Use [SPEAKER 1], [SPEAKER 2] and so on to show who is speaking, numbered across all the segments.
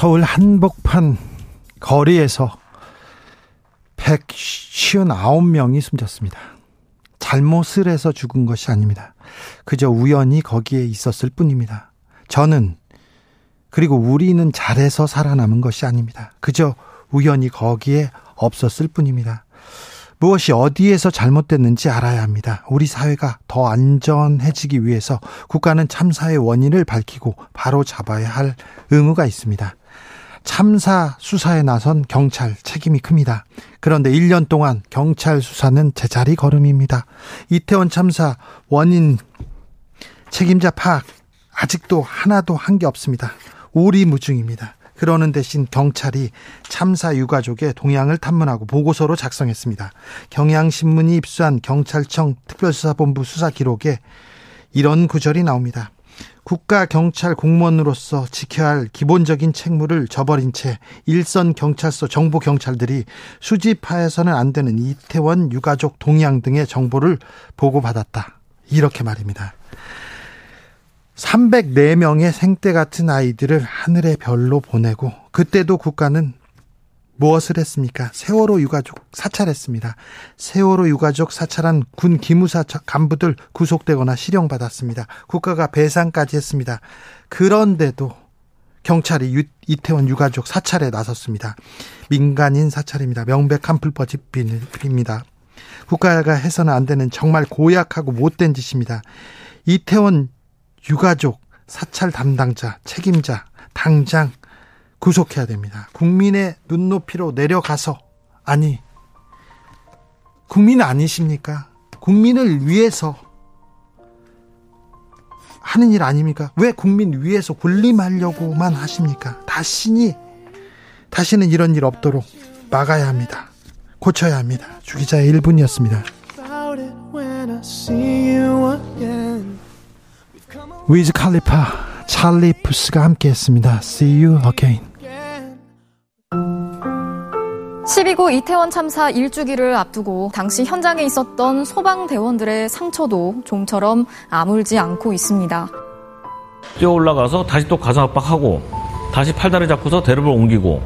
[SPEAKER 1] 서울 한복판 거리에서 159명이 숨졌습니다. 잘못을 해서 죽은 것이 아닙니다. 그저 우연히 거기에 있었을 뿐입니다. 저는 그리고 우리는 잘해서 살아남은 것이 아닙니다. 그저 우연히 거기에 없었을 뿐입니다. 무엇이 어디에서 잘못됐는지 알아야 합니다. 우리 사회가 더 안전해지기 위해서 국가는 참사의 원인을 밝히고 바로 잡아야 할 의무가 있습니다. 참사 수사에 나선 경찰 책임이 큽니다. 그런데 1년 동안 경찰 수사는 제자리 걸음입니다. 이태원 참사 원인 책임자 파악 아직도 하나도 한 게 없습니다. 오리무중입니다. 그러는 대신 경찰이 참사 유가족의 동향을 탐문하고 보고서로 작성했습니다. 경향신문이 입수한 경찰청 특별수사본부 수사 기록에 이런 구절이 나옵니다. 국가 경찰 공무원으로서 지켜야 할 기본적인 책무를 저버린 채 일선 경찰서 정보 경찰들이 수집하여서는 안 되는 이태원 유가족 동향 등의 정보를 보고받았다. 이렇게 말입니다. 304명의 생떼 같은 아이들을 하늘의 별로 보내고 그때도 국가는 무엇을 했습니까? 세월호 유가족 사찰했습니다. 세월호 유가족 사찰한 군 기무사 간부들 구속되거나 실형받았습니다. 국가가 배상까지 했습니다. 그런데도 경찰이 유, 이태원 유가족 사찰에 나섰습니다. 민간인 사찰입니다. 명백한 불법입니다. 국가가 해서는 안 되는 정말 고약하고 못된 짓입니다. 이태원 유가족, 사찰 담당자, 책임자, 당장 구속해야 됩니다. 국민의 눈높이로 내려가서, 아니, 국민 아니십니까? 국민을 위해서 하는 일 아닙니까? 왜 국민 위해서 군림하려고만 하십니까? 다시니, 다시는 이런 일 없도록 막아야 합니다. 고쳐야 합니다. 주기자의 1분이었습니다. 위즈 칼리파 찰리 푸스가 함께했습니다. See you again.
[SPEAKER 2] 12구 이태원 참사 1주기를 앞두고 당시 현장에 있었던 소방대원들의 상처도 좀처럼 아물지 않고 있습니다.
[SPEAKER 3] 뛰어 올라가서 다시 또 가슴 압박하고 다시 팔다리 잡고서 대를 옮기고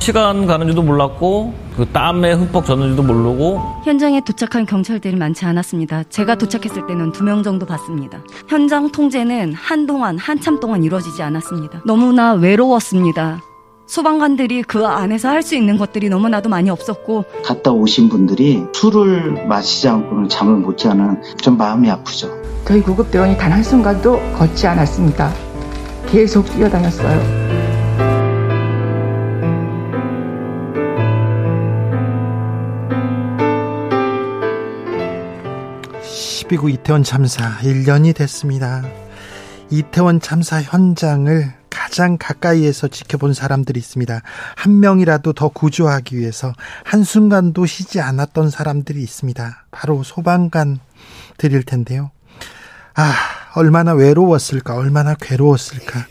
[SPEAKER 3] 시간 가는 줄도 몰랐고 그 땀에 흠뻑 젖는지도 모르고
[SPEAKER 4] 현장에 도착한 경찰들이 많지 않았습니다. 제가 도착했을 때는 두 명 정도 봤습니다. 현장 통제는 한동안 한참 동안 이루어지지 않았습니다. 너무나 외로웠습니다. 소방관들이 그 안에서 할 수 있는 것들이 너무나도 많이 없었고
[SPEAKER 5] 갔다 오신 분들이 술을 마시지 않고는 잠을 못 자는 좀 마음이 아프죠.
[SPEAKER 6] 저희 구급대원이 단 한순간도 걷지 않았습니다. 계속 뛰어다녔어요.
[SPEAKER 1] 12구 이태원 참사 1년이 됐습니다. 이태원 참사 현장을 가장 가까이에서 지켜본 사람들이 있습니다. 한 명이라도 더 구조하기 위해서 한순간도 쉬지 않았던 사람들이 있습니다. 바로 소방관들일 텐데요. 아, 얼마나 외로웠을까, 얼마나 괴로웠을까.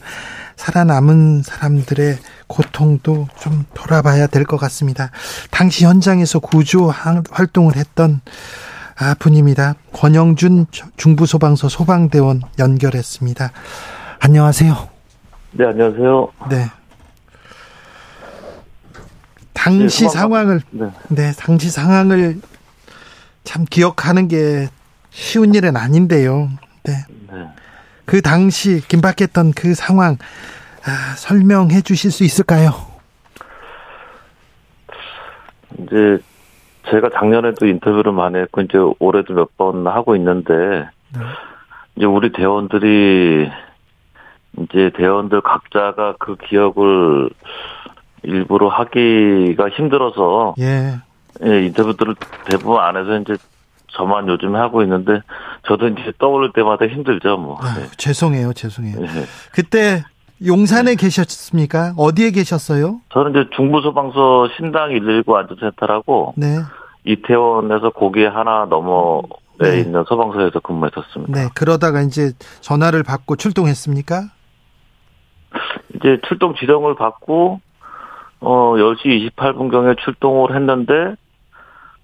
[SPEAKER 1] 살아남은 사람들의 고통도 좀 돌아봐야 될 것 같습니다. 당시 현장에서 구조 활동을 했던 아, 분입니다. 권영준 중부소방서 소방대원 연결했습니다. 안녕하세요.
[SPEAKER 7] 네, 안녕하세요.
[SPEAKER 1] 네. 당시 네, 상황을 네. 네, 당시 상황을 참 기억하는 게 쉬운 일은 아닌데요. 네. 네. 그 당시 긴박했던 그 상황 아, 설명해 주실 수 있을까요?
[SPEAKER 7] 이제 제가 작년에도 인터뷰를 많이 했고 이제 올해도 몇 번 하고 있는데 네. 이제 우리 대원들이 이제 대원들 각자가 그 기억을 일부러 하기가 힘들어서 예. 예 인터뷰들을 대부분 안 해서 이제 저만 요즘 하고 있는데 저도 이제 떠오를 때마다 힘들죠 뭐.
[SPEAKER 1] 아, 네. 죄송해요, 죄송해요. 네. 그때 용산에 계셨습니까? 어디에 계셨어요?
[SPEAKER 7] 저는 이제 중부소방서 신당 119 안전센터라고
[SPEAKER 1] 네.
[SPEAKER 7] 이태원에서 고개 하나 넘어에
[SPEAKER 1] 네.
[SPEAKER 7] 있는 소방서에서 근무했었습니다.
[SPEAKER 1] 네. 그러다가 이제 전화를 받고 출동했습니까?
[SPEAKER 7] 이제 출동 지령을 받고 어 10시 28분경에 출동을 했는데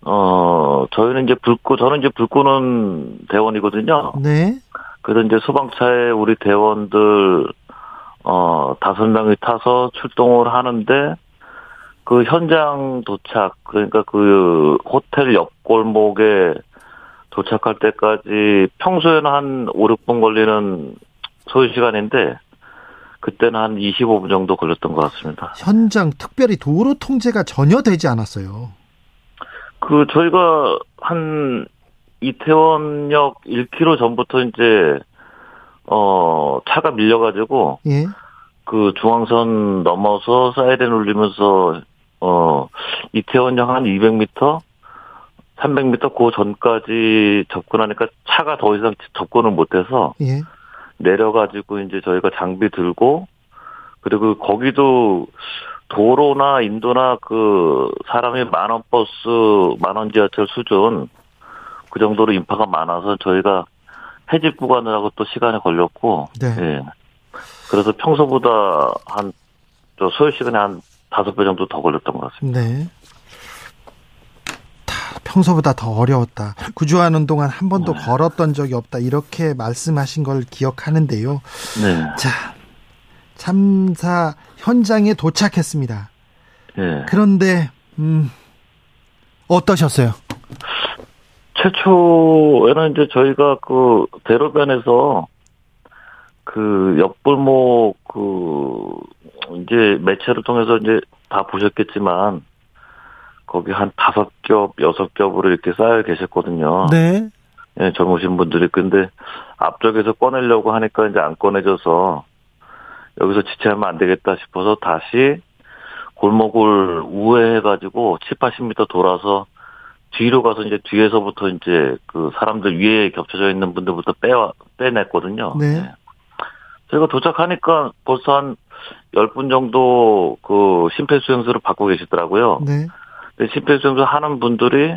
[SPEAKER 7] 어 저희는 이제 불 끄, 저는 이제 불 끄는 대원이거든요.
[SPEAKER 1] 네.
[SPEAKER 7] 그래서 이제 소방차에 우리 대원들 어 다섯 명이 타서 출동을 하는데 그 현장 도착 그러니까 그 호텔 옆 골목에 도착할 때까지 평소에는 한 5, 6분 걸리는 소요 시간인데 그때는 한 25분 정도 걸렸던 것 같습니다.
[SPEAKER 1] 현장 특별히 도로 통제가 전혀 되지 않았어요.
[SPEAKER 7] 그 저희가 한 이태원역 1km 전부터 이제 어 차가 밀려가지고
[SPEAKER 1] 예.
[SPEAKER 7] 그 중앙선 넘어서 사이렌 울리면서 어 이태원역 한 200m, 300m 그 전까지 접근하니까 차가 더 이상 접근을 못해서
[SPEAKER 1] 예.
[SPEAKER 7] 내려가지고 이제 저희가 장비 들고 그리고 거기도 도로나 인도나 그 사람이 만원 버스 만원 지하철 수준 그 정도로 인파가 많아서 저희가 해집 구간을 하고 또 시간이 걸렸고
[SPEAKER 1] 네.
[SPEAKER 7] 예. 그래서 평소보다 한저 소요 시간에 한 다섯 배 정도 더 걸렸던 것 같습니다.
[SPEAKER 1] 네. 다 평소보다 더 어려웠다. 구조하는 동안 한 번도
[SPEAKER 7] 네.
[SPEAKER 1] 걸었던 적이 없다. 이렇게 말씀하신 걸 기억하는데요.
[SPEAKER 7] 네.
[SPEAKER 1] 자, 참사 현장에 도착했습니다.
[SPEAKER 7] 예.
[SPEAKER 1] 그런데 음 어떠셨어요?
[SPEAKER 7] 최초에는 이제 저희가 그 대로변에서 그 옆골목 그 이제 매체를 통해서 이제 다 보셨겠지만 거기 한 다섯 겹 여섯 겹으로 이렇게 쌓여 계셨거든요.
[SPEAKER 1] 네.
[SPEAKER 7] 예, 젊으신 분들이 근데 앞쪽에서 꺼내려고 하니까 이제 안 꺼내져서 여기서 지체하면 안 되겠다 싶어서 다시 골목을 우회해가지고 7, 80m 돌아서 뒤로 가서 이제 뒤에서부터 이제 그 사람들 위에 겹쳐져 있는 분들부터 빼와, 빼냈거든요.
[SPEAKER 1] 네.
[SPEAKER 7] 예. 저희가 도착하니까 벌써 한 10분 정도 그 심폐수행소를 받고 계시더라고요.
[SPEAKER 1] 네.
[SPEAKER 7] 심폐수행소 하는 분들이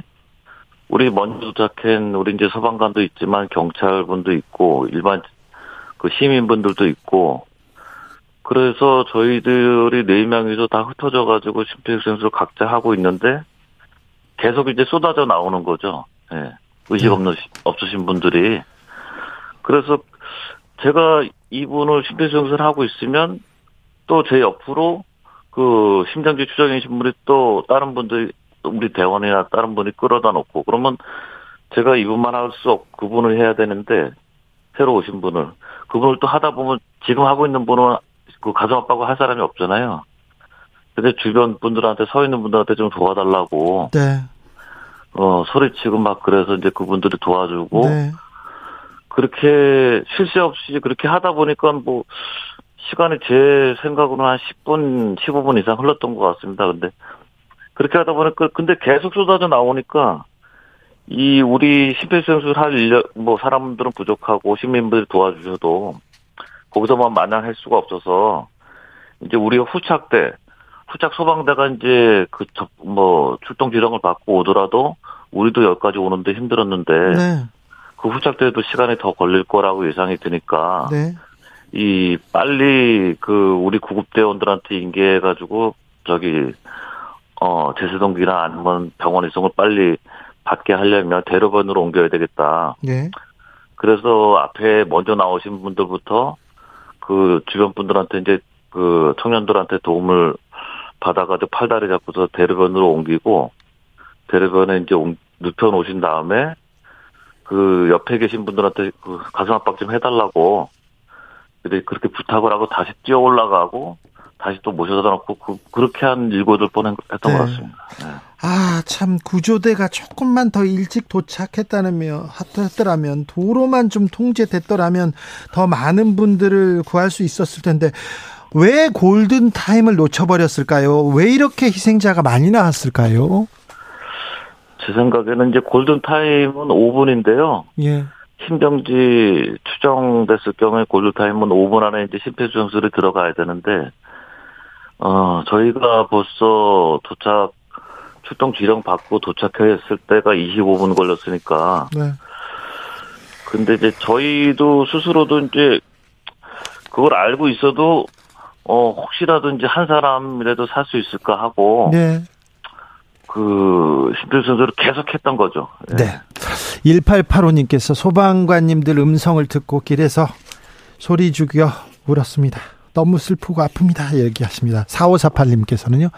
[SPEAKER 7] 우리 먼저 도착한 우리 이제 소방관도 있지만 경찰분도 있고 일반 그 시민분들도 있고 그래서 저희들이 네 명이서 다 흩어져 가지고 심폐수행소를 각자 하고 있는데 계속 이제 쏟아져 나오는 거죠. 예. 의식
[SPEAKER 1] 네.
[SPEAKER 7] 없는 없으신 분들이 그래서 제가 이분을 심폐수행소를 하고 있으면 또 제 옆으로 그 심장지 추정이신 분이 또 다른 분들이 우리 대원이나 다른 분이 끌어다 놓고 그러면 제가 이분만 할 수 없고 그분을 해야 되는데 새로 오신 분을 그분을 또 하다 보면 지금 하고 있는 분은 그 가정 아빠가 할 사람이 없잖아요. 근데 주변 분들한테 서 있는 분들한테 좀 도와달라고
[SPEAKER 1] 네.
[SPEAKER 7] 어 소리치고 막 그래서 이제 그분들이 도와주고
[SPEAKER 1] 네.
[SPEAKER 7] 그렇게 쉴새 없이 그렇게 하다 보니까 뭐 시간이 제 생각으로는 한 10분, 15분 이상 흘렀던 것 같습니다. 근데 그렇게 하다 보니까 근데 계속 쏟아져 나오니까 이 우리 심폐소생술 할 인력 뭐 사람들은 부족하고 시민분들이 도와주셔도 거기서만 마냥 할 수가 없어서 이제 우리가 후착대 후착 소방대가 이제 그 뭐 출동 지령을 받고 오더라도 우리도 여기까지 오는데 힘들었는데
[SPEAKER 1] 네.
[SPEAKER 7] 그 후착대도 시간이 더 걸릴 거라고 예상이 드니까
[SPEAKER 1] 네.
[SPEAKER 7] 이 빨리 그 우리 구급대원들한테 인계해가지고 저기 어 제세동기나 아니면 병원 이송을 빨리 받게 하려면 대로변으로 옮겨야 되겠다.
[SPEAKER 1] 네.
[SPEAKER 7] 그래서 앞에 먼저 나오신 분들부터 그 주변 분들한테 이제 그 청년들한테 도움을 받아가지고 팔다리 잡고서 대로변으로 옮기고 대로변에 이제 옮- 눕혀 놓으신 다음에 그 옆에 계신 분들한테 그 가슴 압박 좀 해달라고 근데 그렇게 부탁을 하고 다시 뛰어 올라가고 다시 또 모셔다 놓고 그, 그렇게 한 일고여덟 번 했던
[SPEAKER 1] 네.
[SPEAKER 7] 것 같습니다. 네.
[SPEAKER 1] 아, 참 구조대가 조금만 더 일찍 도착했다면 했더라면 도로만 좀 통제됐더라면 더 많은 분들을 구할 수 있었을 텐데 왜 골든 타임을 놓쳐버렸을까요? 왜 이렇게 희생자가 많이 나왔을까요?
[SPEAKER 7] 제 생각에는 이제 골든 타임은 5분인데요.
[SPEAKER 1] 예,
[SPEAKER 7] 신병지 추정됐을 경우에 골드타임은 5분 안에 이제 심폐소생술이 들어가야 되는데, 어, 저희가 벌써 도착, 출동 지령 받고 도착했을 때가 25분 걸렸으니까.
[SPEAKER 1] 네.
[SPEAKER 7] 근데 이제 저희도 스스로도 이제 그걸 알고 있어도, 어, 혹시라도 이제 한 사람이라도 살 수 있을까 하고.
[SPEAKER 1] 네.
[SPEAKER 7] 그, 심폐소생술을 계속 했던 거죠. 예.
[SPEAKER 1] 네. 1885님께서 소방관님들 음성을 듣고 길에서 소리 죽여 울었습니다. 너무 슬프고 아픕니다. 얘기하십니다. 4548님께서는요.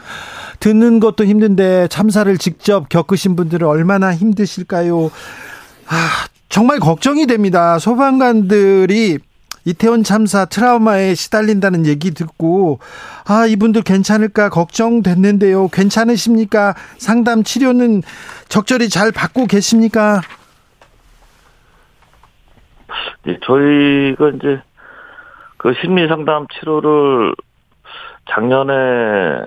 [SPEAKER 1] 듣는 것도 힘든데 참사를 직접 겪으신 분들은 얼마나 힘드실까요? 아, 정말 걱정이 됩니다. 소방관들이 이태원 참사 트라우마에 시달린다는 얘기 듣고 아 이분들 괜찮을까 걱정됐는데요. 괜찮으십니까? 상담 치료는 적절히 잘 받고 계십니까?
[SPEAKER 7] 예, 저희가 이제 그 심리 상담 치료를 작년에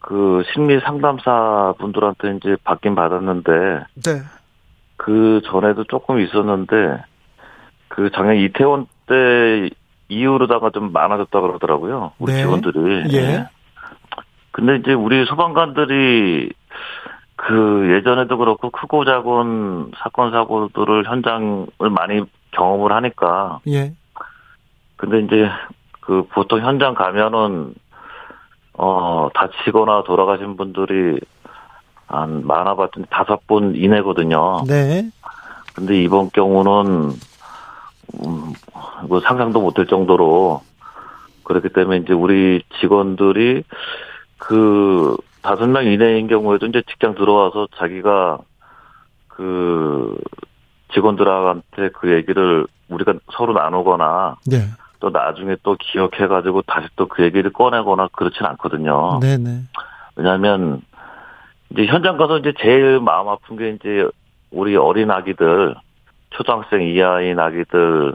[SPEAKER 7] 그 심리 상담사 분들한테 이제 받긴 받았는데
[SPEAKER 1] 네.
[SPEAKER 7] 그 전에도 조금 있었는데 그 작년 이태원 때 이후로다가 좀 많아졌다 그러더라고요. 우리
[SPEAKER 1] 네.
[SPEAKER 7] 직원들이.
[SPEAKER 1] 예.
[SPEAKER 7] 근데 이제 우리 소방관들이 그 예전에도 그렇고 크고 작은 사건 사고들을 현장을 많이 경험을 하니까
[SPEAKER 1] 예.
[SPEAKER 7] 근데 이제 그 보통 현장 가면은 어 다치거나 돌아가신 분들이 한 많아봤더니 다섯 분 이내거든요.
[SPEAKER 1] 네.
[SPEAKER 7] 근데 이번 경우는 음, 뭐 상상도 못할 정도로 그렇기 때문에 이제 우리 직원들이 그 다섯 명 이내인 경우에도 이제 직장 들어와서 자기가 그 직원들한테 그 얘기를 우리가 서로 나누거나
[SPEAKER 1] 네.
[SPEAKER 7] 또 나중에 또 기억해가지고 다시 또 그 얘기를 꺼내거나 그렇진 않거든요.
[SPEAKER 1] 네, 네.
[SPEAKER 7] 왜냐하면 이제 현장 가서 이제 제일 마음 아픈 게 이제 우리 어린 아기들 초등학생 이하인 아기들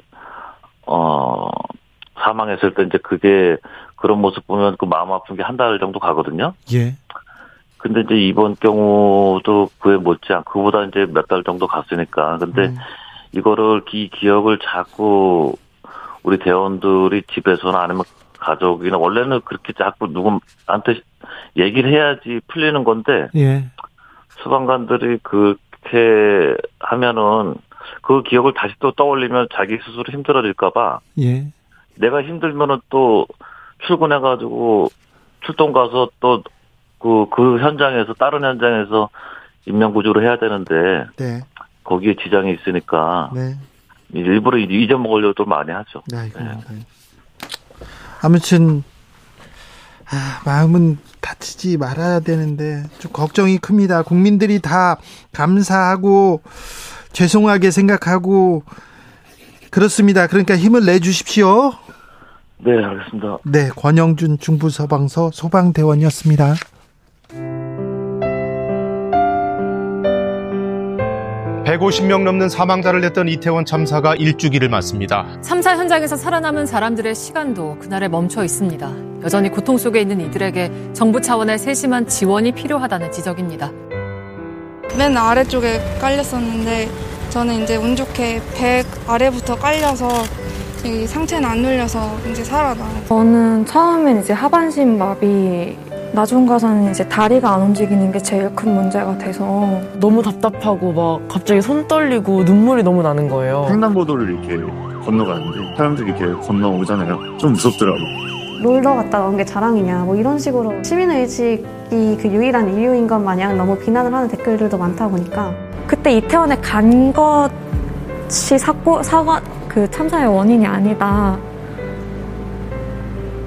[SPEAKER 7] 어 사망했을 때 이제 그게 그런 모습 보면 그 마음 아픈 게 한 달 정도 가거든요.
[SPEAKER 1] 예.
[SPEAKER 7] 근데 이제 이번 경우도 그에 못지않 그보다 이제 몇 달 정도 갔으니까 근데
[SPEAKER 1] 음.
[SPEAKER 7] 이거를 이 기억을 자꾸 우리 대원들이 집에서나 아니면 가족이나 원래는 그렇게 자꾸 누구한테 얘기를 해야지 풀리는 건데
[SPEAKER 1] 예.
[SPEAKER 7] 소방관들이 그렇게 하면은 그 기억을 다시 또 떠올리면 자기 스스로 힘들어질까봐
[SPEAKER 1] 예.
[SPEAKER 7] 내가 힘들면은 또 출근해가지고 출동 가서 또 그, 그 현장에서, 다른 현장에서 인명구조를 해야 되는데,
[SPEAKER 1] 네.
[SPEAKER 7] 거기에 지장이 있으니까,
[SPEAKER 1] 네.
[SPEAKER 7] 일부러 잊어먹으려고 많이 하죠.
[SPEAKER 1] 아이고. 아무튼 아, 마음은 다치지 말아야 되는데 좀 걱정이 큽니다. 국민들이 다 감사하고 죄송하게 생각하고 그렇습니다. 그러니까 힘을 내 주십시오.
[SPEAKER 7] 네, 알겠습니다.
[SPEAKER 1] 네, 권영준 중부서방서 소방대원이었습니다.
[SPEAKER 8] 백오십 명 넘는 사망자를 냈던 이태원 참사가 일주기를 맞습니다.
[SPEAKER 9] 참사 현장에서 살아남은 사람들의 시간도 그날에 멈춰 있습니다. 여전히 고통 속에 있는 이들에게 정부 차원의 세심한 지원이 필요하다는 지적입니다.
[SPEAKER 10] 맨 아래쪽에 깔렸었는데 저는 이제 운 좋게 백 아래부터 깔려서 이 상체는 안 눌려서 이제 살아나요.
[SPEAKER 11] 저는 처음엔 이제 하반신 마비 나중 가서는 이제 다리가 안 움직이는 게 제일 큰 문제가 돼서
[SPEAKER 12] 너무 답답하고 막 갑자기 손 떨리고 눈물이 너무 나는 거예요.
[SPEAKER 13] 횡단보도를 이렇게 건너가는데 사람들이 이렇게 건너오잖아요. 좀 무섭더라고.
[SPEAKER 14] 롤러 갔다 온게 자랑이냐 뭐 이런 식으로 시민의식이 그 유일한 이유인 것 마냥 너무 비난을 하는 댓글들도 많다 보니까
[SPEAKER 11] 그때 이태원에 간 것이 사고 사과 그 참사의 원인이 아니다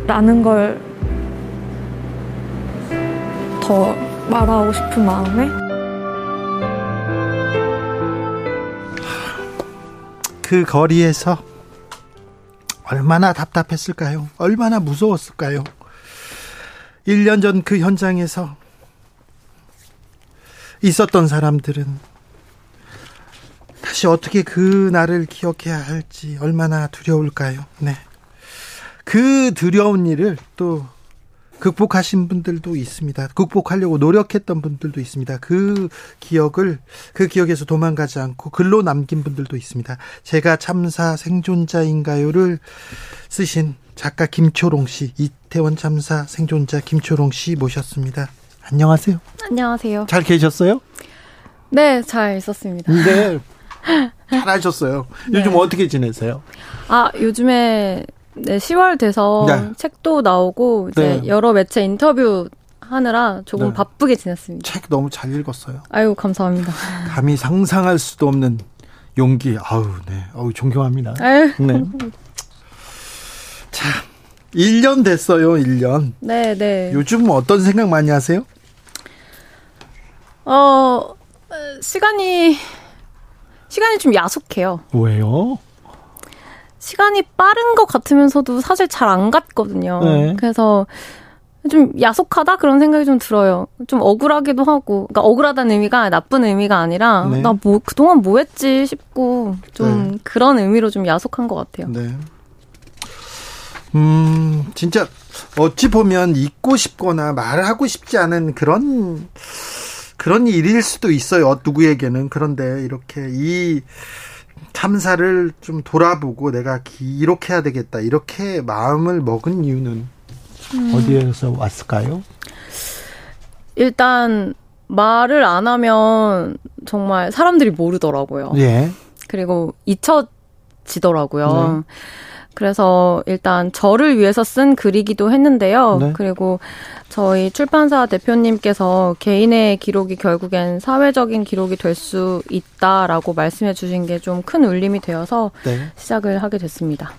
[SPEAKER 11] 라는 걸 더 말하고 싶은 마음에
[SPEAKER 1] 그 거리에서 얼마나 답답했을까요? 얼마나 무서웠을까요? 1년 전 그 현장에서 있었던 사람들은 다시 어떻게 그 날을 기억해야 할지 얼마나 두려울까요? 네. 그 두려운 일을 또 극복하신 분들도 있습니다. 극복하려고 노력했던 분들도 있습니다. 그 기억을 그 기억에서 도망가지 않고 글로 남긴 분들도 있습니다. 제가 참사 생존자인가요를 쓰신 작가 김초롱 씨, 이태원 참사 생존자 김초롱 씨 모셨습니다. 안녕하세요.
[SPEAKER 15] 안녕하세요.
[SPEAKER 1] 잘 계셨어요?
[SPEAKER 15] 네, 잘 있었습니다.
[SPEAKER 1] 네. 잘하셨어요. 요즘 네. 어떻게 지내세요?
[SPEAKER 15] 아, 요즘에 네, 10월 돼서 네. 책도 나오고 이제 네. 여러 매체 인터뷰 하느라 조금 네. 바쁘게 지냈습니다.
[SPEAKER 1] 책 너무 잘 읽었어요.
[SPEAKER 15] 아유, 감사합니다.
[SPEAKER 1] 감히 상상할 수도 없는 용기. 아우, 네. 아우, 존경합니다.
[SPEAKER 15] 아유. 네.
[SPEAKER 1] 자, 1년 됐어요, 1년.
[SPEAKER 15] 네, 네.
[SPEAKER 1] 요즘 어떤 생각 많이 하세요?
[SPEAKER 15] 어, 시간이, 시간이 좀 야속해요.
[SPEAKER 1] 왜요?
[SPEAKER 15] 시간이 빠른 것 같으면서도 사실 잘 안 갔거든요. 네. 그래서 좀 야속하다 그런 생각이 좀 들어요. 좀 억울하기도 하고, 그러니까 억울하다는 의미가 나쁜 의미가 아니라 네. 나뭐 그동안 뭐 했지 싶고 좀 네. 그런 의미로 좀 야속한 것 같아요.
[SPEAKER 1] 네. 음, 진짜 어찌 보면 잊고 싶거나 말하고 싶지 않은 그런 그런 일일 수도 있어요. 누구에게는 그런데 이렇게 이 참사를 좀 돌아보고 내가 기록해야 되겠다 이렇게 마음을 먹은 이유는 음. 어디에서 왔을까요?
[SPEAKER 15] 일단 말을 안 하면 정말 사람들이 모르더라고요.
[SPEAKER 1] 예.
[SPEAKER 15] 그리고 잊혀지더라고요. 네. 그래서 일단 저를 위해서 쓴 글이기도 했는데요. 네. 그리고 저희 출판사 대표님께서 개인의 기록이 결국엔 사회적인 기록이 될 수 있다라고 말씀해 주신 게 좀 큰 울림이 되어서 네. 시작을 하게 됐습니다.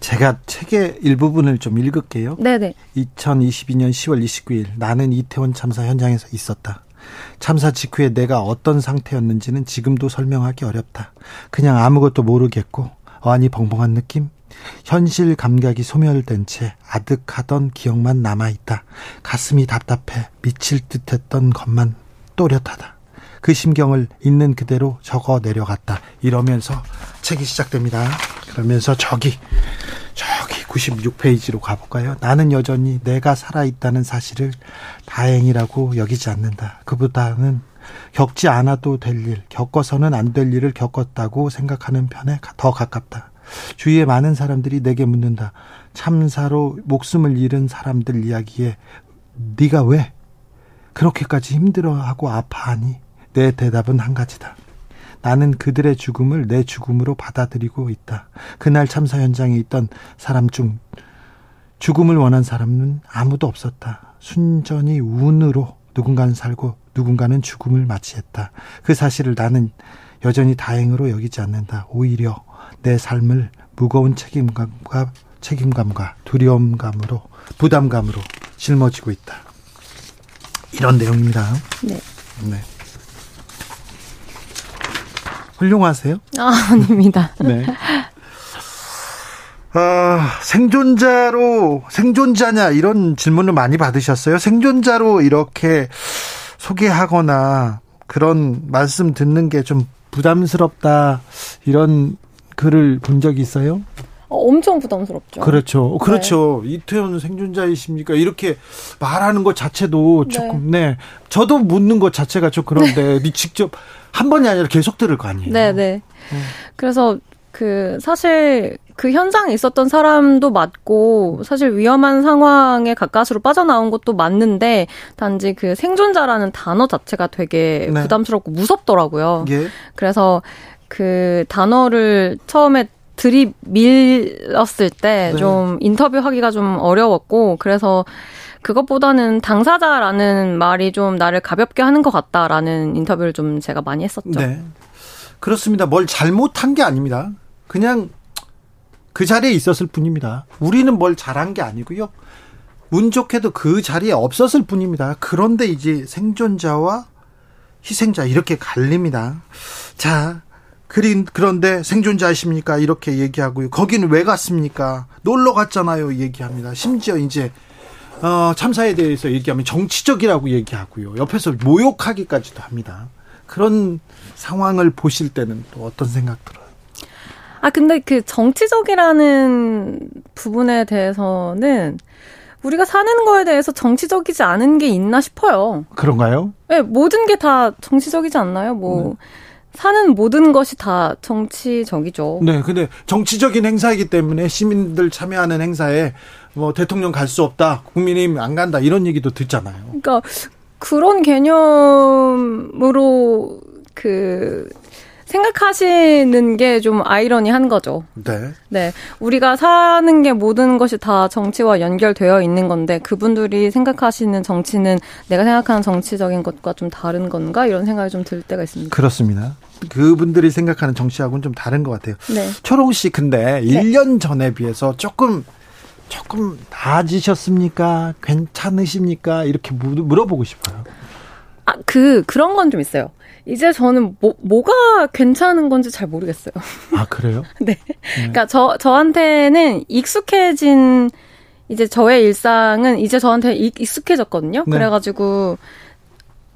[SPEAKER 1] 제가 책의 일부분을 좀 읽을게요.
[SPEAKER 15] 네네.
[SPEAKER 1] 2022년 10월 29일 나는 이태원 참사 현장에서 있었다. 참사 직후에 내가 어떤 상태였는지는 지금도 설명하기 어렵다. 그냥 아무것도 모르겠고 어안이 벙벙한 느낌, 현실 감각이 소멸된 채 아득하던 기억만 남아있다. 가슴이 답답해 미칠 듯 했던 것만 또렷하다. 그 심경을 있는 그대로 적어 내려갔다. 이러면서 책이 시작됩니다. 그러면서 저기, 저기 96페이지로 가볼까요? 나는 여전히 내가 살아있다는 사실을 다행이라고 여기지 않는다. 그보다는 겪지 않아도 될 일, 겪어서는 안 될 일을 겪었다고 생각하는 편에 더 가깝다. 주위에 많은 사람들이 내게 묻는다. 참사로 목숨을 잃은 사람들 이야기에 네가 왜 그렇게까지 힘들어하고 아파하니? 내 대답은 한 가지다. 나는 그들의 죽음을 내 죽음으로 받아들이고 있다. 그날 참사 현장에 있던 사람 중 죽음을 원한 사람은 아무도 없었다. 순전히 운으로 누군가는 살고 누군가는 죽음을 맞이했다. 그 사실을 나는 여전히 다행으로 여기지 않는다. 오히려 내 삶을 무거운 책임감과 책임감과 두려움감으로 부담감으로 짊어지고 있다. 이런 내용입니다.
[SPEAKER 15] 네.
[SPEAKER 1] 네. 훌륭하세요?
[SPEAKER 15] 아, 아닙니다.
[SPEAKER 1] 네. 아, 생존자로, 생존자냐, 이런 질문을 많이 받으셨어요. 생존자로 이렇게 소개하거나 그런 말씀 듣는 게 좀 부담스럽다, 이런 글을 본 적이 있어요?
[SPEAKER 15] 어, 엄청 부담스럽죠.
[SPEAKER 1] 그렇죠. 그렇죠. 네. 이태원 생존자이십니까? 이렇게 말하는 것 자체도 네. 조금, 네. 네. 저도 묻는 것 자체가 좀 그런데, 네. 직접 한 번이 아니라 계속 들을 거 아니에요?
[SPEAKER 15] 네네. 네. 음. 그래서 그, 사실 그 현장에 있었던 사람도 맞고, 사실 위험한 상황에 가까스로 빠져나온 것도 맞는데, 단지 그 생존자라는 단어 자체가 되게 네. 부담스럽고 무섭더라고요.
[SPEAKER 1] 예.
[SPEAKER 15] 그래서 그 단어를 처음에 들이밀었을 때좀 네. 인터뷰하기가 좀 어려웠고 그래서 그것보다는 당사자라는 말이 좀 나를 가볍게 하는 것 같다라는 인터뷰를 좀 제가 많이 했었죠.
[SPEAKER 1] 네. 그렇습니다. 뭘 잘못한 게 아닙니다. 그냥 그 자리에 있었을 뿐입니다. 우리는 뭘 잘한 게 아니고요. 운 좋게도 그 자리에 없었을 뿐입니다. 그런데 이제 생존자와 희생자 이렇게 갈립니다. 자, 그린 그런데 생존자이십니까? 이렇게 얘기하고요. 거기는 왜 갔습니까? 놀러 갔잖아요. 얘기합니다. 심지어 이제 어, 참사에 대해서 얘기하면 정치적이라고 얘기하고요. 옆에서 모욕하기까지도 합니다. 그런 상황을 보실 때는 또 어떤 생각 들어요?
[SPEAKER 15] 아 근데 그 정치적이라는 부분에 대해서는 우리가 사는 거에 대해서 정치적이지 않은 게 있나 싶어요.
[SPEAKER 1] 그런가요?
[SPEAKER 15] 네, 모든 게 다 정치적이지 않나요? 뭐 네. 사는 모든 것이 다 정치적이죠.
[SPEAKER 1] 네, 근데 정치적인 행사이기 때문에 시민들 참여하는 행사에 뭐 대통령 갈 수 없다, 국민의힘 안 간다 이런 얘기도 듣잖아요.
[SPEAKER 15] 그러니까 그런 개념으로 그 생각하시는 게 좀 아이러니한 거죠.
[SPEAKER 1] 네.
[SPEAKER 15] 네. 우리가 사는 게 모든 것이 다 정치와 연결되어 있는 건데 그분들이 생각하시는 정치는 내가 생각하는 정치적인 것과 좀 다른 건가 이런 생각이 좀 들 때가 있습니다.
[SPEAKER 1] 그렇습니다. 그분들이 생각하는 정치하고는 좀 다른 것 같아요.
[SPEAKER 15] 네.
[SPEAKER 1] 초롱 씨 근데 네. 1년 전에 비해서 조금 조금 나아지셨습니까? 괜찮으십니까? 이렇게 물어보고 싶어요.
[SPEAKER 15] 아, 그 그런 건 좀 있어요. 이제 저는 뭐, 뭐가 괜찮은 건지 잘 모르겠어요.
[SPEAKER 1] 아, 그래요?
[SPEAKER 15] 네. 네. 그러니까 저, 저한테는 익숙해진, 이제 저의 일상은 이제 저한테 익숙해졌거든요. 네. 그래가지고,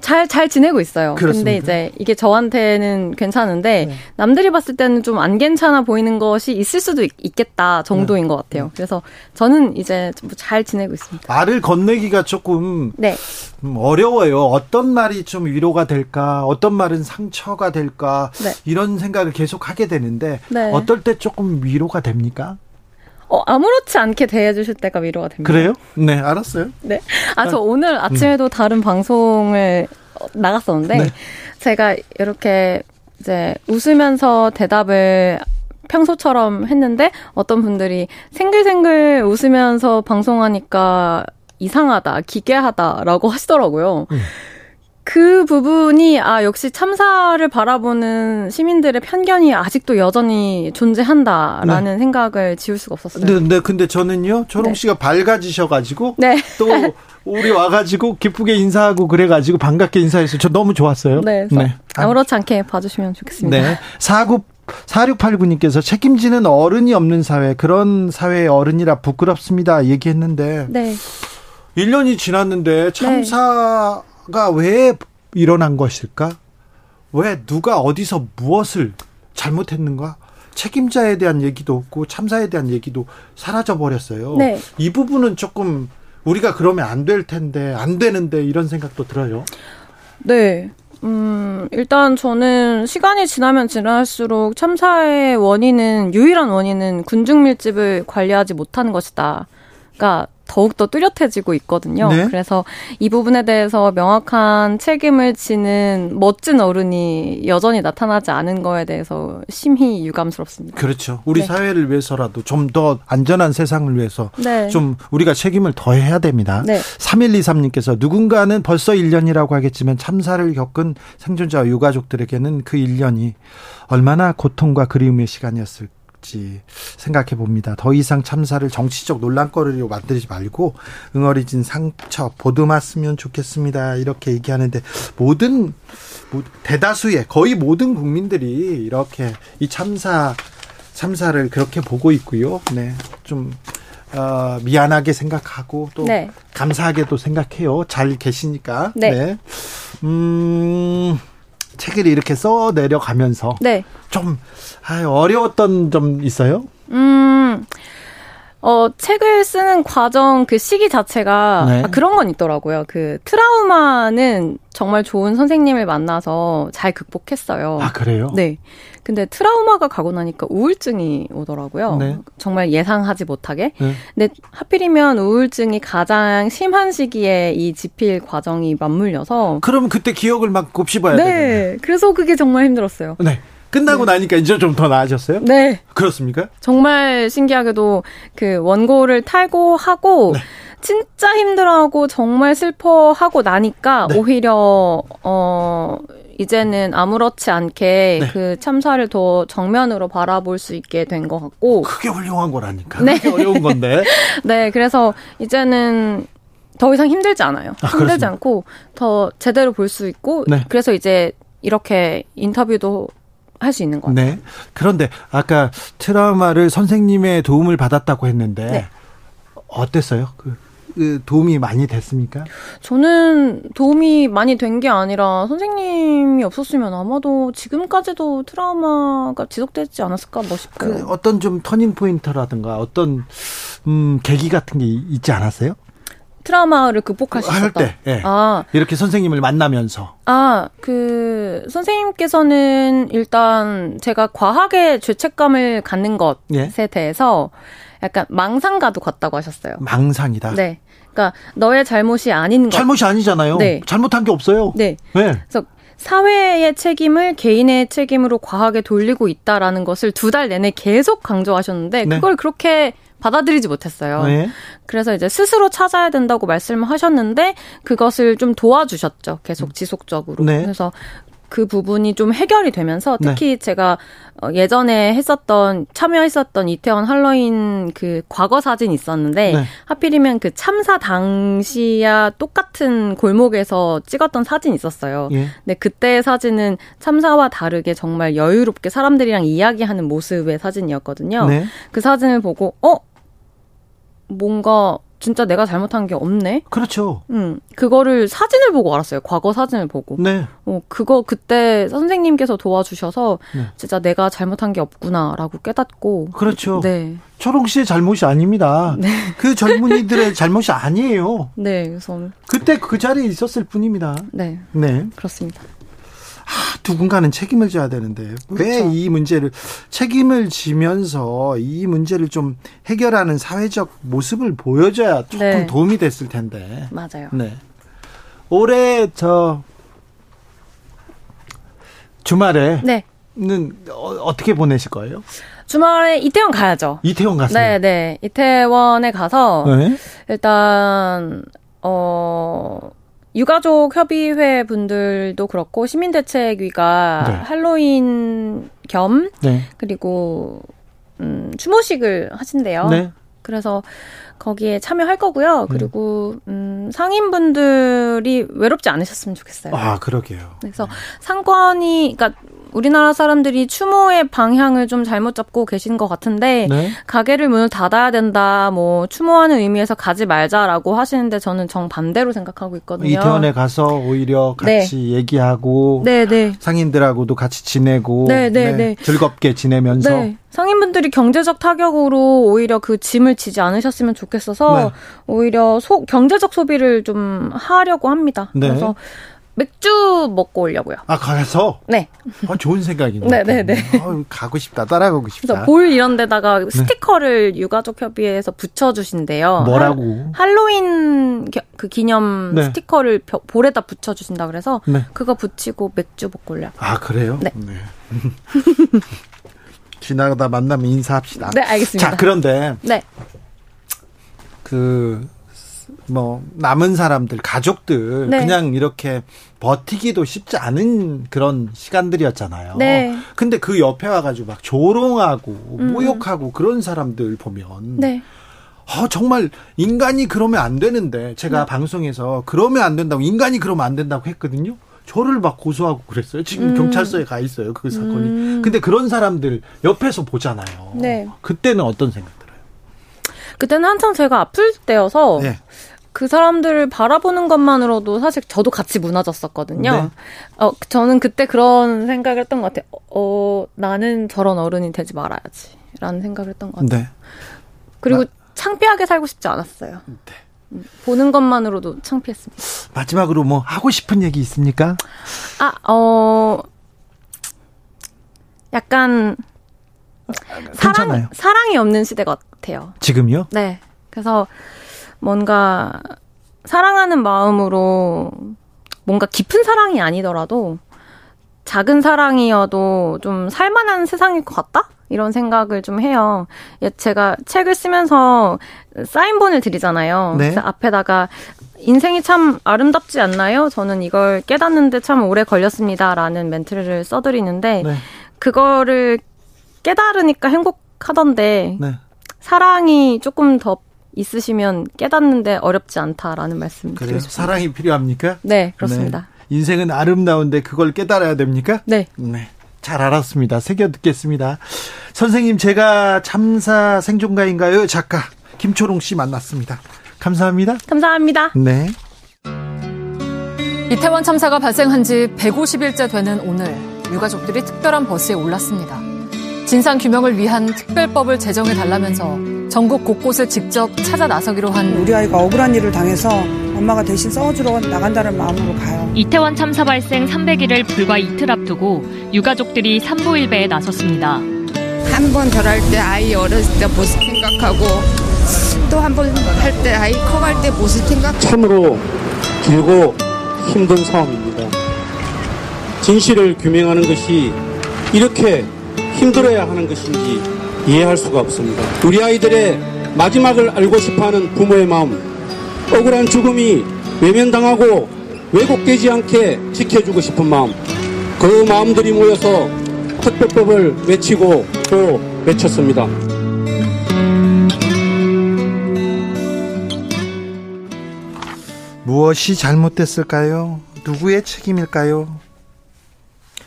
[SPEAKER 15] 잘, 잘 지내고 있어요. 그렇습니다. 근데 이제 이게 저한테는 괜찮은데, 네. 남들이 봤을 때는 좀 안 괜찮아 보이는 것이 있을 수도 있, 겠다 정도인 네. 것 같아요. 그래서 저는 이제 잘 지내고 있습니다.
[SPEAKER 1] 말을 건네기가 조금
[SPEAKER 15] 네.
[SPEAKER 1] 음, 어려워요. 어떤 말이 좀 위로가 될까, 어떤 말은 상처가 될까, 네. 이런 생각을 계속 하게 되는데, 네. 어떨 때 조금 위로가 됩니까?
[SPEAKER 15] 어, 아무렇지 않게 대해주실 때가 위로가 됩니다.
[SPEAKER 1] 그래요? 네, 알았어요.
[SPEAKER 15] 네. 아, 저 오늘 아침에도 음. 다른 방송을 나갔었는데, 네. 제가 이렇게 이제 웃으면서 대답을 평소처럼 했는데, 어떤 분들이 생글생글 웃으면서 방송하니까 이상하다, 기괴하다라고 하시더라고요. 음. 그 부분이 아 역시 참사를 바라보는 시민들의 편견이 아직도 여전히 존재한다라는 네. 생각을 지울 수가 없었어요.
[SPEAKER 1] 네, 네 근데 저는요 초롱 네. 씨가 네. 밝아지셔가지고 네. 또 우리 와가지고 기쁘게 인사하고 그래가지고 반갑게 인사해서 저 너무 좋았어요.
[SPEAKER 15] 네, 네. 아무렇지 않게 봐주시면 좋겠습니다.
[SPEAKER 1] 네, 사구 4689님께서 책임지는 어른이 없는 사회, 그런 사회의 어른이라 부끄럽습니다. 얘기했는데. 네. 1년이 지났는데 참사 네. 왜 일어난 것일까? 왜 누가 어디서 무엇을 잘못했는가? 책임자에 대한 얘기도 없고 참사에 대한 얘기도 사라져 버렸어요. 네. 이 부분은 조금 우리가 그러면 안 될 텐데 안 되는데 이런 생각도 들어요.
[SPEAKER 15] 네. 음, 일단 저는 시간이 지나면 지날수록 참사의 원인은 유일한 원인은 군중 밀집을 관리하지 못하는 것이다. 가 더욱더 뚜렷해지고 있거든요. 네? 그래서 이 부분에 대해서 명확한 책임을 지는 멋진 어른이 여전히 나타나지 않은 거에 대해서 심히 유감스럽습니다.
[SPEAKER 1] 그렇죠. 우리 네. 사회를 위해서라도 좀 더 안전한 세상을 위해서 네. 좀 우리가 책임을 더 해야 됩니다. 네. 3123님께서 누군가는 벌써 1년이라고 하겠지만 참사를 겪은 생존자와 유가족들에게는 그 1년이 얼마나 고통과 그리움의 시간이었을까. 될지 생각해 봅니다. 더 이상 참사를 정치적 논란거리로 만들지 말고 응어리진 상처 보듬었으면 좋겠습니다. 이렇게 얘기하는데 모든 대다수의 거의 모든 국민들이 이렇게 이 참사 참사를 그렇게 보고 있고요. 네, 좀 어, 미안하게 생각하고 또 네. 감사하게도 생각해요. 잘 계시니까. 네. 네. 음. 책을 이렇게 써 내려가면서 네. 좀 아, 어려웠던 점 있어요?
[SPEAKER 15] 음. 어, 책을 쓰는 과정 그 시기 자체가 네. 아, 그런 건 있더라고요. 그 트라우마는 정말 좋은 선생님을 만나서 잘 극복했어요.
[SPEAKER 1] 아, 그래요?
[SPEAKER 15] 네. 근데 트라우마가 가고 나니까 우울증이 오더라고요. 네. 정말 예상하지 못하게. 네. 근데 하필이면 우울증이 가장 심한 시기에 이 지필 과정이 맞물려서.
[SPEAKER 1] 그러면 그때 기억을 막 곱씹어야 네.
[SPEAKER 15] 되네. 그래서 그게 정말 힘들었어요.
[SPEAKER 1] 네. 끝나고 네. 나니까 이제 좀 더 나아졌어요?
[SPEAKER 15] 네.
[SPEAKER 1] 그렇습니까?
[SPEAKER 15] 정말 신기하게도 그 원고를 탈고하고 네. 진짜 힘들어하고 정말 슬퍼하고 나니까 네. 오히려 어 이제는 아무렇지 않게 네. 그 참사를 더 정면으로 바라볼 수 있게 된 것 같고.
[SPEAKER 1] 크게 훌륭한 거라니까. 네. 어려운 건데.
[SPEAKER 15] 네, 그래서 이제는 더 이상 힘들지 않아요. 아, 힘들지 그렇습니다. 않고 더 제대로 볼 수 있고. 네. 그래서 이제 이렇게 인터뷰도 할 수 있는 것 같아요. 네.
[SPEAKER 1] 그런데 아까 트라우마를 선생님의 도움을 받았다고 했는데 네. 어땠어요? 그 그 도움이 많이 됐습니까?
[SPEAKER 15] 저는 도움이 많이 된 게 아니라 선생님이 없었으면 아마도 지금까지도 트라우마가 지속되지 않았을까 뭐 싶어요.
[SPEAKER 1] 그 어떤 좀 터닝 포인트라든가 어떤 음 계기 같은 게 있지 않았어요?
[SPEAKER 15] 트라우마를 극복할 수 있었다.
[SPEAKER 1] 때, 예. 아. 이렇게 선생님을 만나면서.
[SPEAKER 15] 아, 그, 선생님께서는 일단 제가 과하게 죄책감을 갖는 것에 예. 대해서 약간 망상가도 같다고 하셨어요.
[SPEAKER 1] 망상이다?
[SPEAKER 15] 네. 그러니까 너의 잘못이 아닌 것.
[SPEAKER 1] 잘못이 아니잖아요. 네. 잘못한 게 없어요.
[SPEAKER 15] 네. 네. 그래서 사회의 책임을 개인의 책임으로 과하게 돌리고 있다라는 것을 두 달 내내 계속 강조하셨는데 네. 그걸 그렇게 받아들이지 못했어요. 네. 그래서 이제 스스로 찾아야 된다고 말씀을 하셨는데 그것을 좀 도와주셨죠. 계속 지속적으로. 네. 그래서 그 부분이 좀 해결이 되면서 네. 특히 네. 제가 어, 예전에 했었던 참여했었던 이태원 할로윈 그 과거 사진 있었는데 네. 하필이면 그 참사 당시야 똑같은 골목에서 찍었던 사진 있었어요. 예. 근데 그때 사진은 참사와 다르게 정말 여유롭게 사람들이랑 이야기하는 모습의 사진이었거든요. 네. 그 사진을 보고 어 뭔가 진짜 내가 잘못한 게 없네.
[SPEAKER 1] 그렇죠.
[SPEAKER 15] 음, 그거를 사진을 보고 알았어요. 과거 사진을 보고. 네. 어, 그거 그때 선생님께서 도와주셔서 네. 진짜 내가 잘못한 게 없구나라고 깨닫고.
[SPEAKER 1] 그렇죠. 네. 초롱 씨의 잘못이 아닙니다. 네. 그 젊은이들의 잘못이 아니에요.
[SPEAKER 15] 네, 그래서
[SPEAKER 1] 그때 그 자리에 있었을 뿐입니다.
[SPEAKER 15] 네. 네. 그렇습니다.
[SPEAKER 1] 아, 누군가는 책임을 져야 되는데 왜이 문제를 책임을 지면서 이 문제를 좀 해결하는 사회적 모습을 보여줘야 조금 네. 도움이 됐을 텐데.
[SPEAKER 15] 맞아요.
[SPEAKER 1] 네. 올해 저 주말에 네. 는 어, 떻게 보내실 거예요?
[SPEAKER 15] 주말에 이태원 가야죠.
[SPEAKER 1] 이태원 가세요?
[SPEAKER 15] 네, 네. 이태원에 가서 네? 일단 어 유가족 협의회 분들도 그렇고 시민대책위가 네. 할로윈 겸 네. 그리고 음, 추모식을 하신대요. 네. 그래서 거기에 참여할 거고요. 음. 그리고 음, 상인분들이 외롭지 않으셨으면 좋겠어요.
[SPEAKER 1] 아, 그러게요.
[SPEAKER 15] 그래서 상권이 그러니까 우리나라 사람들이 추모의 방향을 좀 잘못 잡고 계신 것 같은데 네? 가게를 문을 닫아야 된다, 뭐 추모하는 의미에서 가지 말자라고 하시는데 저는 정 반대로 생각하고 있거든요.
[SPEAKER 1] 이태원에 가서 오히려 같이 네. 얘기하고 네, 네. 상인들하고도 같이 지내고 네, 네, 네. 즐겁게 지내면서
[SPEAKER 15] 상인분들이 경제적 타격으로 오히려 그 짐을 지지 않으셨으면 좋겠어서 오히려 소, 경제적 소비를 좀 하려고 합니다. 그래서 맥주 먹고 오려고요.
[SPEAKER 1] 아, 가서?
[SPEAKER 15] 네.
[SPEAKER 1] 아, 좋은 생각이네요. 네네네. 네, 네. 아, 가고 싶다. 따라가고 싶다.
[SPEAKER 15] 그래서 볼 이런 데다가 네. 스티커를 네. 유가족 협의회에서 붙여주신대요.
[SPEAKER 1] 뭐라고?
[SPEAKER 15] 할, 로윈 그 기념 네. 스티커를 볼에다 붙여주신다 그래서 네. 그거 붙이고 맥주 먹고 오려고.
[SPEAKER 1] 아, 그래요?
[SPEAKER 15] 네.
[SPEAKER 1] 지나가다 만나면 인사합시다.
[SPEAKER 15] 네, 알겠습니다.
[SPEAKER 1] 자, 그런데.
[SPEAKER 15] 네.
[SPEAKER 1] 그 뭐 남은 사람들 가족들 네. 그냥 이렇게 버티기도 쉽지 않은 그런 시간들이었잖아요. 네. 근데 그 옆에 와가지고 막 조롱하고 음. 모욕하고 그런 사람들 보면 네. 아, 정말 인간이 그러면 안 되는데 제가 네. 방송에서 그러면 안 된다고 인간이 그러면 안 된다고 했거든요. 저를 막 고소하고 그랬어요. 지금 음. 경찰서에 가 있어요. 그 사건이. 음. 근데 그런 사람들 옆에서 보잖아요. 네. 그때는 어떤 생각 들어요?
[SPEAKER 15] 그때는 한창 제가 아플 때여서 네. 그 사람들을 바라보는 것만으로도 사실 저도 같이 무너졌었거든요. 네. 어, 저는 그때 그런 생각을 했던 것 같아요. 어, 나는 저런 어른이 되지 말아야지. 라는 생각을 했던 것 같아요. 네. 그리고 마, 창피하게 살고 싶지 않았어요. 네. 음, 보는 것만으로도 창피했습니다.
[SPEAKER 1] 마지막으로 뭐 하고 싶은 얘기 있습니까?
[SPEAKER 15] 아, 어, 약간 사랑, 괜찮아요. 사랑이 없는 시대 같아요.
[SPEAKER 1] 지금요?
[SPEAKER 15] 네. 그래서 뭔가 사랑하는 마음으로 뭔가 깊은 사랑이 아니더라도 작은 사랑이어도 좀 살만한 세상일 것 같다? 이런 생각을 좀 해요. 예, 제가 책을 쓰면서 사인본을 드리잖아요. 네. 앞에다가 인생이 참 아름답지 않나요? 저는 이걸 깨닫는데 참 오래 걸렸습니다 라는 멘트를 써드리는데 네. 그거를 깨달으니까 행복하던데 네. 사랑이 조금 더 있으시면 깨닫는데 어렵지 않다라는 말씀 드리고 싶습니다.
[SPEAKER 1] 사랑이 필요합니까?
[SPEAKER 15] 네, 그렇습니다. 네.
[SPEAKER 1] 인생은 아름다운데 그걸 깨달아야 됩니까?
[SPEAKER 15] 네.
[SPEAKER 1] 네. 잘 알았습니다. 새겨 듣겠습니다. 선생님, 제가 참사 생존가인가요? 작가 김초롱 씨 만났습니다. 감사합니다.
[SPEAKER 15] 감사합니다.
[SPEAKER 1] 네.
[SPEAKER 9] 이태원 참사가 발생한 지 150일째 되는 오늘 유가족들이 특별한 버스에 올랐습니다. 진상 규명을 위한 특별법을 제정해 달라면서 전국 곳곳을 직접 찾아 나서기로 한
[SPEAKER 16] 우리 아이가 억울한 일을 당해서 엄마가 대신 싸워주러 나간다는 마음으로 가요.
[SPEAKER 17] 이태원 참사 발생 300일을 불과 이틀 앞두고 유가족들이 산보일배에 나섰습니다.
[SPEAKER 10] 한 번 절할 때 아이 어렸을 때 모습 생각하고 또 한 번 할 때 아이 커갈 때 모습 생각.
[SPEAKER 18] 참으로 길고 힘든 싸움입니다. 진실을 규명하는 것이 이렇게 힘들어야 하는 것인지 이해할 수가 없습니다. 우리 아이들의 마지막을 알고 싶어하는 부모의 마음, 억울한 죽음이 외면당하고 왜곡되지 않게 지켜주고 싶은 마음, 그 마음들이 모여서 특별법을 외치고 또 외쳤습니다.
[SPEAKER 1] 무엇이 잘못됐을까요? 누구의 책임일까요?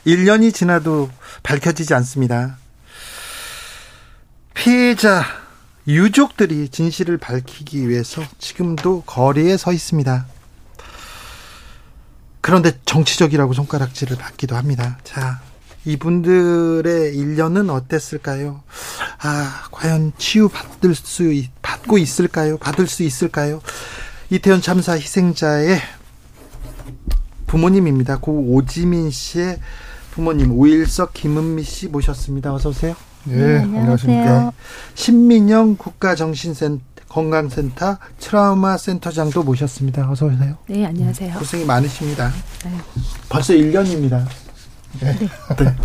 [SPEAKER 1] 1년이 지나도 밝혀지지 않습니다. 피해자 유족들이 진실을 밝히기 위해서 지금도 거리에 서 있습니다. 그런데 정치적이라고 손가락질을 받기도 합니다. 자, 이분들의 1년은 어땠을까요? 아, 과연 치유받을 수, 받고 있을까요? 받을 수 있을까요? 이태원 참사 희생자의 부모님입니다. 고 오지민 씨의 부모님 오일석 김은미 씨 모셨습니다. 어서 오세요.
[SPEAKER 19] 네, 네 안녕하십니까.
[SPEAKER 1] 신민영 국가정신센터 건강센터 트라우마 센터장도 모셨습니다. 어서 오세요.
[SPEAKER 20] 네, 안녕하세요.
[SPEAKER 1] 고생이 많으십니다. 네. 벌써 1년입니다. 네. 네.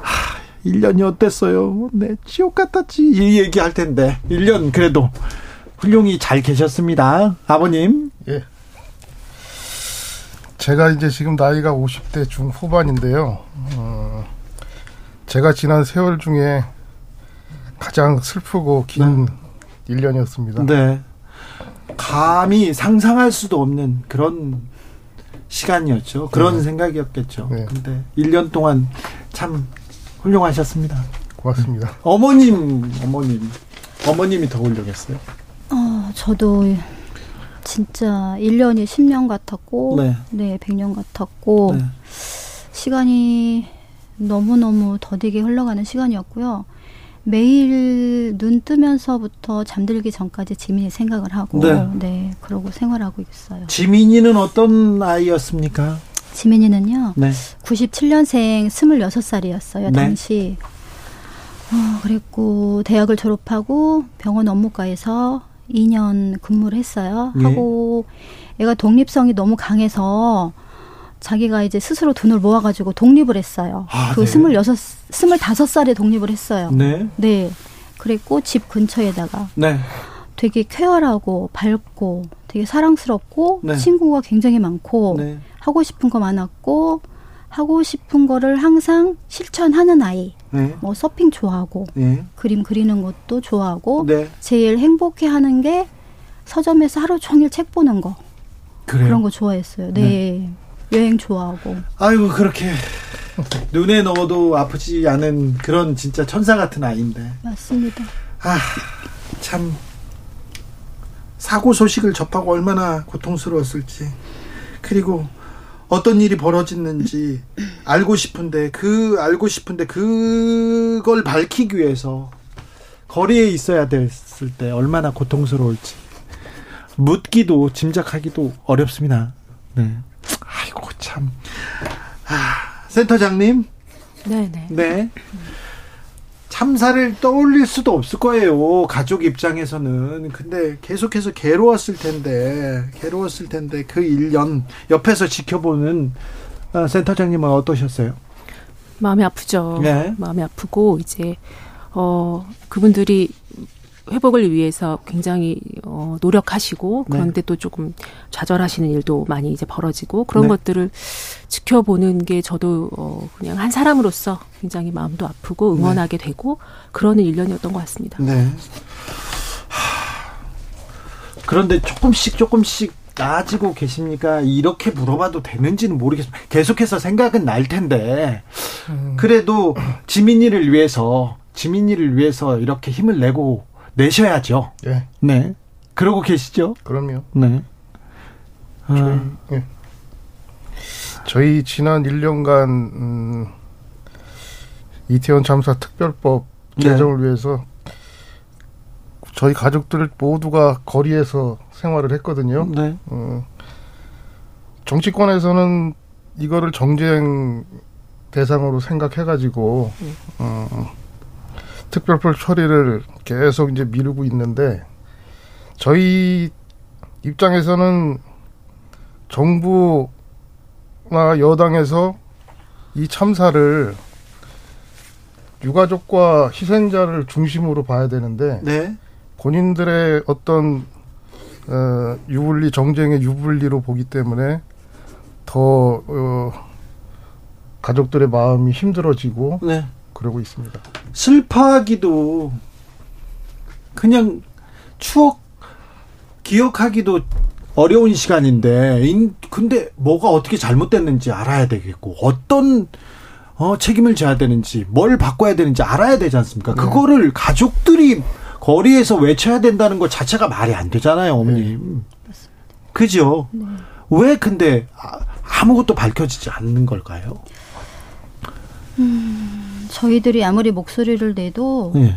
[SPEAKER 1] 하, 1년이 어땠어요? 네, 지옥 같았지. 이 얘기할 텐데. 1년 그래도 훌륭히 잘 계셨습니다. 아버님. 예.
[SPEAKER 19] 제가 이제 지금 나이가 50대 중후반인데요. 어, 제가 지난 세월 중에 가장 슬프고 긴 네. 1년이었습니다.
[SPEAKER 1] 네. 감히 상상할 수도 없는 그런 시간이었죠. 그런 네. 생각이었겠죠. 네. 근데 1년 동안 참 훌륭하셨습니다.
[SPEAKER 19] 고맙습니다.
[SPEAKER 1] 어머님, 어머님. 어머님이 더 훌륭했어요.
[SPEAKER 20] 어, 저도 진짜 1년이 10년 같았고, 네, 네 100년 같았고, 네. 시간이 너무너무 더디게 흘러가는 시간이었고요. 매일 눈 뜨면서부터 잠들기 전까지 지민이 생각을 하고, 네, 네 그러고 생활하고 있어요.
[SPEAKER 1] 지민이는 어떤 아이였습니까?
[SPEAKER 20] 지민이는요, 네. 97년생 26살이었어요, 당시. 어, 그랬고, 대학을 졸업하고 병원 업무과에서 2년 근무를 했어요. 예. 하고 애가 독립성이 너무 강해서 자기가 이제 스스로 돈을 모아가지고 독립을 했어요. 아, 그 네. 스물여섯, 스물다섯 살에 독립을 했어요. 네. 네. 그랬고 집 근처에다가 네. 되게 쾌활하고 밝고 되게 사랑스럽고 네. 친구가 굉장히 많고 네. 하고 싶은 거 많았고 하고 싶은 거를 항상 실천하는 아이. 네. 뭐 서핑 좋아하고 네. 그림 그리는 것도 좋아하고 네. 제일 행복해하는 게 서점에서 하루 종일 책 보는 거 그래요? 그런 거 좋아했어요. 네. 네. 여행 좋아하고.
[SPEAKER 1] 아이고 그렇게 눈에 넣어도 아프지 않은 그런 진짜 천사 같은 아이인데.
[SPEAKER 20] 맞습니다.
[SPEAKER 1] 아 참 사고 소식을 접하고 얼마나 고통스러웠을지 그리고 어떤 일이 벌어졌는지 알고 싶은데 그 알고 싶은데 그걸 밝히기 위해서 거리에 있어야 됐을 때 얼마나 고통스러울지 묻기도 짐작하기도 어렵습니다. 네. 아이고 참. 아, 센터장님.
[SPEAKER 20] 네네.
[SPEAKER 1] 네. 참사를 떠올릴 수도 없을 거예요. 가족 입장에서는. 근데 계속해서 괴로웠을 텐데, 괴로웠을 텐데, 그 1년 옆에서 지켜보는 어, 센터장님은 어떠셨어요?
[SPEAKER 20] 마음이 아프죠. 네. 마음이 아프고, 이제, 어, 그분들이 회복을 위해서 굉장히 어, 노력하시고 네. 그런데 또 조금 좌절하시는 일도 많이 이제 벌어지고 그런 네. 것들을 지켜보는 게 저도 어, 그냥 한 사람으로서 굉장히 마음도 아프고 응원하게 네. 되고 그러는 일년이었던 것 같습니다.
[SPEAKER 1] 네. 그런데 조금씩 조금씩 나아지고 계십니까? 이렇게 물어봐도 되는지는 모르겠습니다. 계속해서 생각은 날 텐데 음. 그래도 지민이를 위해서 지민이를 위해서 이렇게 힘을 내고 내셔야죠. 네. 네. 그러고 계시죠?
[SPEAKER 19] 그럼요.
[SPEAKER 1] 네.
[SPEAKER 19] 아. 저희, 예. 저희 지난 1년간 음, 이태원 참사 특별법 네. 제정을 네. 위해서 저희 가족들 모두가 거리에서 생활을 했거든요.
[SPEAKER 1] 네.
[SPEAKER 19] 어, 정치권에서는 이거를 정쟁 대상으로 생각해가지고 어, 특별법 처리를 계속 이제 미루고 있는데 저희 입장에서는 정부나 여당에서 이 참사를 유가족과 희생자를 중심으로 봐야 되는데
[SPEAKER 1] 네.
[SPEAKER 19] 본인들의 어떤 어, 유불리 정쟁의 유불리로 보기 때문에 더 어, 가족들의 마음이 힘들어지고
[SPEAKER 1] 네.
[SPEAKER 19] 그러고 있습니다.
[SPEAKER 1] 슬퍼하기도 그냥 추억 기억하기도 어려운 시간인데 인, 근데 뭐가 어떻게 잘못됐는지 알아야 되겠고 어떤 어, 책임을 져야 되는지 뭘 바꿔야 되는지 알아야 되지 않습니까?
[SPEAKER 19] 네.
[SPEAKER 1] 그거를 가족들이 거리에서 외쳐야 된다는 것 자체가 말이 안 되잖아요, 어머님. 그죠? 왜 근데 아- 아무것도 밝혀지지 않는 걸까요?
[SPEAKER 20] 음, 저희들이 아무리 목소리를 내도
[SPEAKER 1] 예.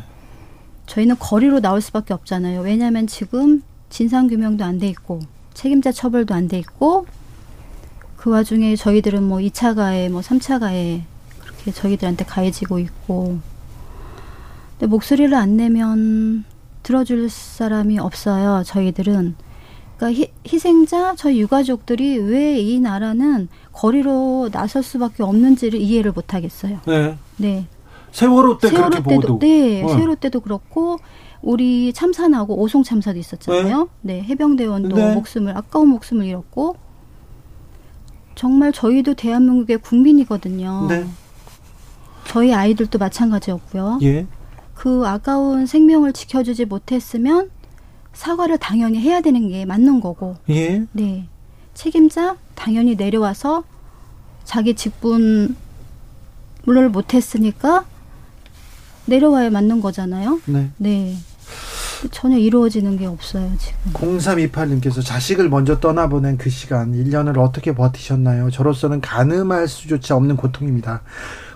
[SPEAKER 20] 저희는 거리로 나올 수밖에 없잖아요. 왜냐하면 지금 진상 규명도 안 돼 있고 책임자 처벌도 안 돼 있고 그 와중에 저희들은 뭐 2차 가해, 뭐 3차 가해 그렇게 저희들한테 가해지고 있고 근데 목소리를 안 내면 들어줄 사람이 없어요. 저희들은 그러니까 희, 희생자 저희 유가족들이 왜 이 나라는 거리로 나설 수밖에 없는지를 이해를 못 하겠어요.
[SPEAKER 1] 네.
[SPEAKER 20] 네.
[SPEAKER 1] 세월호 때 그렇게
[SPEAKER 20] 때도
[SPEAKER 1] 보도.
[SPEAKER 20] 네,
[SPEAKER 1] 어.
[SPEAKER 20] 세월호 때도 그렇고 우리 참사 나고 오송 참사도 있었잖아요. 네, 해병대원도
[SPEAKER 1] 네.
[SPEAKER 20] 목숨을 아까운 목숨을 잃었고 정말 저희도 대한민국의 국민이거든요.
[SPEAKER 1] 네.
[SPEAKER 20] 저희 아이들도 마찬가지였고요.
[SPEAKER 1] 예.
[SPEAKER 20] 그 아까운 생명을 지켜주지 못했으면 사과를 당연히 해야 되는 게 맞는 거고.
[SPEAKER 1] 예.
[SPEAKER 20] 네. 책임자 당연히 내려와서 자기 직분 을 못했으니까 내려와야 맞는 거잖아요.
[SPEAKER 1] 네.
[SPEAKER 20] 네. 전혀 이루어지는 게 없어요, 지금.
[SPEAKER 1] 0328님께서 자식을 먼저 떠나보낸 그 시간 1년을 어떻게 버티셨나요? 저로서는 가늠할 수조차 없는 고통입니다.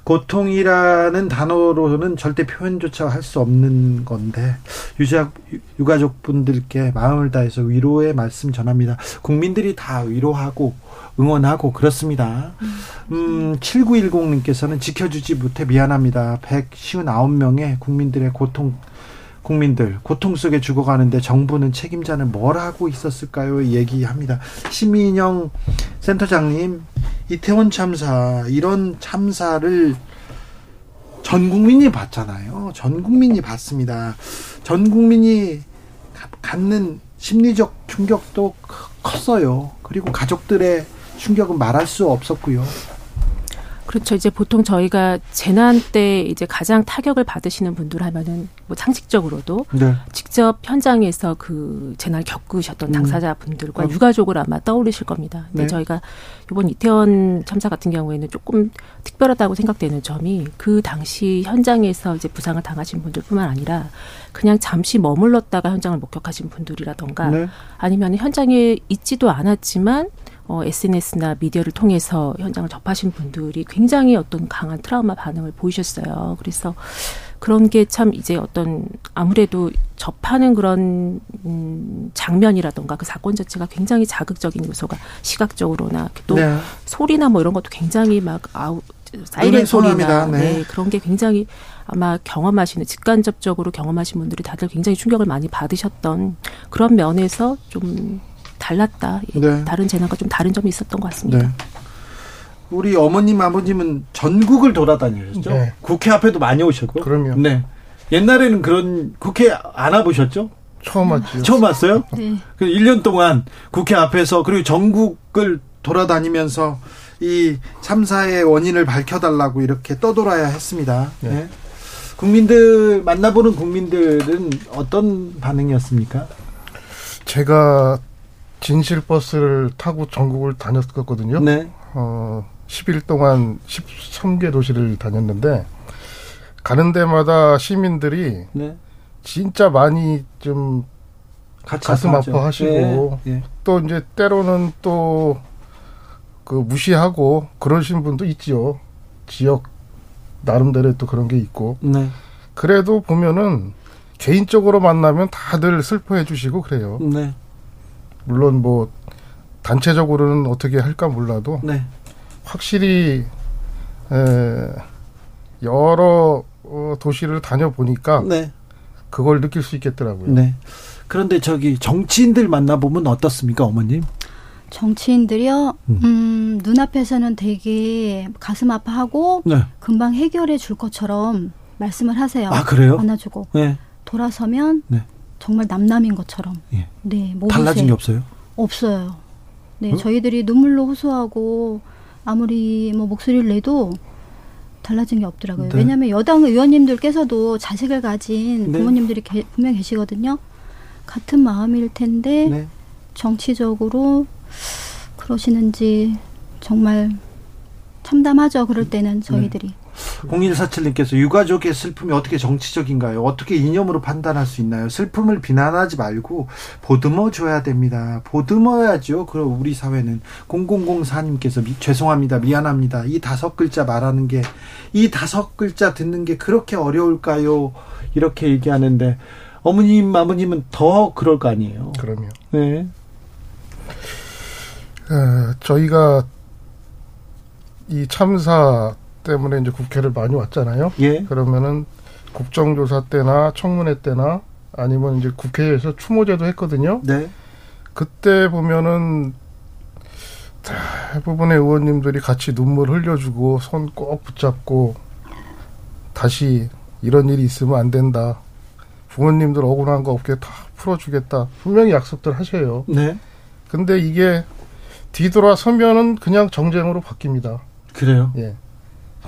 [SPEAKER 1] 고통이라는 단어로는 절대 표현조차 할 수 없는 건데 유자, 유가족분들께 마음을 다해서 위로의 말씀 전합니다. 국민들이 다 위로하고 응원하고 그렇습니다. 음, 7910님께서는 지켜주지 못해 미안합니다. 159명의 국민들의 고통 국민들 고통 속에 죽어가는데 정부는 책임자는 뭘 하고 있었을까요? 얘기합니다. 심인영 센터장님, 이태원 참사 이런 참사를 전 국민이 봤잖아요. 전 국민이 봤습니다. 전 국민이 가- 갖는 심리적 충격도 크- 컸어요. 그리고 가족들의 충격은 말할 수 없었고요.
[SPEAKER 21] 그렇죠. 이제 보통 저희가 재난 때 이제 가장 타격을 받으시는 분들 하면은 뭐 상식적으로도
[SPEAKER 1] 네.
[SPEAKER 21] 직접 현장에서 그 재난을 겪으셨던
[SPEAKER 1] 음.
[SPEAKER 21] 당사자분들과
[SPEAKER 1] 어.
[SPEAKER 21] 유가족을 아마 떠올리실 겁니다. 근데
[SPEAKER 1] 네.
[SPEAKER 21] 저희가 이번 이태원 참사 같은 경우에는 조금 특별하다고 생각되는 점이 그 당시 현장에서 이제 부상을 당하신 분들뿐만 아니라 그냥 잠시 머물렀다가 현장을 목격하신 분들이라던가
[SPEAKER 1] 네.
[SPEAKER 21] 아니면 현장에 있지도 않았지만 어, SNS나 미디어를 통해서 현장을 접하신 분들이 굉장히 어떤 강한 트라우마 반응을 보이셨어요. 그래서 그런 게 참 이제 어떤 아무래도 접하는 그런 음, 장면이라던가 그 사건 자체가 굉장히 자극적인 요소가 시각적으로나 또
[SPEAKER 1] 네.
[SPEAKER 21] 소리나 뭐 이런 것도 굉장히 막 아우 사이렌 소리나.
[SPEAKER 1] 네.
[SPEAKER 21] 네, 그런 게 굉장히 아마 경험하시는 직간접적으로 경험하신 분들이 다들 굉장히 충격을 많이 받으셨던 그런 면에서 좀 달랐다. 예,
[SPEAKER 1] 네.
[SPEAKER 21] 다른 재난과 좀 다른 점이 있었던 것 같습니다.
[SPEAKER 1] 네. 우리 어머님 아버님은 전국을 돌아다니셨죠.
[SPEAKER 19] 네.
[SPEAKER 1] 국회 앞에도 많이 오셨고.
[SPEAKER 19] 그럼요.
[SPEAKER 1] 네. 옛날에는 그런 국회 안 와보셨죠?
[SPEAKER 19] 처음 왔죠.
[SPEAKER 1] 처음 왔어요?
[SPEAKER 20] 네.
[SPEAKER 1] 그 1년 동안 국회 앞에서 그리고 전국을 돌아다니면서 이 참사의 원인을 밝혀달라고 이렇게 떠돌아야 했습니다. 네. 국민들 만나보는 국민들은 어떤 반응이었습니까?
[SPEAKER 19] 제가 진실 버스를 타고 전국을 다녔었거든요.
[SPEAKER 1] 네.
[SPEAKER 19] 어, 10일 동안 13개 도시를 다녔는데 가는 데마다 시민들이
[SPEAKER 1] 네.
[SPEAKER 19] 진짜 많이 좀 가슴. 아파하시고
[SPEAKER 1] 네, 네.
[SPEAKER 19] 또 이제 때로는 또 그 무시하고 그러신 분도 있지요. 지역 나름대로 또 그런 게 있고.
[SPEAKER 1] 네.
[SPEAKER 19] 그래도 보면은 개인적으로 만나면 다들 슬퍼해 주시고 그래요.
[SPEAKER 1] 네.
[SPEAKER 19] 물론 뭐 단체적으로는 어떻게 할까 몰라도
[SPEAKER 1] 네.
[SPEAKER 19] 확실히 에, 여러 어, 도시를 다녀보니까
[SPEAKER 1] 네.
[SPEAKER 19] 그걸 느낄 수 있겠더라고요.
[SPEAKER 1] 네. 그런데 저기 정치인들 만나보면 어떻습니까, 어머님?
[SPEAKER 20] 정치인들이요, 음, 음 눈앞에서는 되게 가슴 아파하고
[SPEAKER 1] 네.
[SPEAKER 20] 금방 해결해 줄 것처럼 말씀을 하세요.
[SPEAKER 1] 아, 그래요?
[SPEAKER 20] 안아주고.
[SPEAKER 1] 네.
[SPEAKER 20] 돌아서면
[SPEAKER 1] 네.
[SPEAKER 20] 정말 남남인 것처럼.
[SPEAKER 1] 예.
[SPEAKER 20] 네.
[SPEAKER 1] 달라진 게 없어요?
[SPEAKER 20] 없어요. 네,
[SPEAKER 1] 어?
[SPEAKER 20] 저희들이 눈물로 호소하고 아무리 뭐 목소리를 내도 달라진 게 없더라고요.
[SPEAKER 1] 네.
[SPEAKER 20] 왜냐하면 여당 의원님들께서도 자식을 가진
[SPEAKER 1] 네.
[SPEAKER 20] 부모님들이 게, 분명 계시거든요. 같은 마음일 텐데
[SPEAKER 1] 네.
[SPEAKER 20] 정치적으로 그러시는지 정말 참담하죠. 그럴 때는 저희들이.
[SPEAKER 1] 0147님께서 유가족의 슬픔이 어떻게 정치적인가요? 어떻게 이념으로 판단할 수 있나요? 슬픔을 비난하지 말고 보듬어 줘야 됩니다. 보듬어야죠. 그럼 우리 사회는 0004님께서 미, 죄송합니다. 미안합니다. 이 다섯 글자 말하는 게 이 다섯 글자 듣는 게 그렇게 어려울까요? 이렇게 얘기하는데 어머님, 아버님은 더 그럴 거 아니에요.
[SPEAKER 19] 그럼요.
[SPEAKER 1] 네.
[SPEAKER 19] 에, 저희가 이 참사 때문에 이제 국회를 많이 왔잖아요.
[SPEAKER 1] 예.
[SPEAKER 19] 그러면은 국정조사 때나 청문회 때나 아니면 이제 국회에서 추모제도 했거든요.
[SPEAKER 1] 네.
[SPEAKER 19] 그때 보면은 대부분의 의원님들이 같이 눈물 흘려주고 손 꼭 붙잡고 다시 이런 일이 있으면 안 된다. 부모님들 억울한 거 없게 다 풀어주겠다. 분명히 약속들 하셔요.
[SPEAKER 1] 네.
[SPEAKER 19] 근데 이게 뒤돌아 서면은 그냥 정쟁으로 바뀝니다.
[SPEAKER 1] 그래요?
[SPEAKER 19] 예.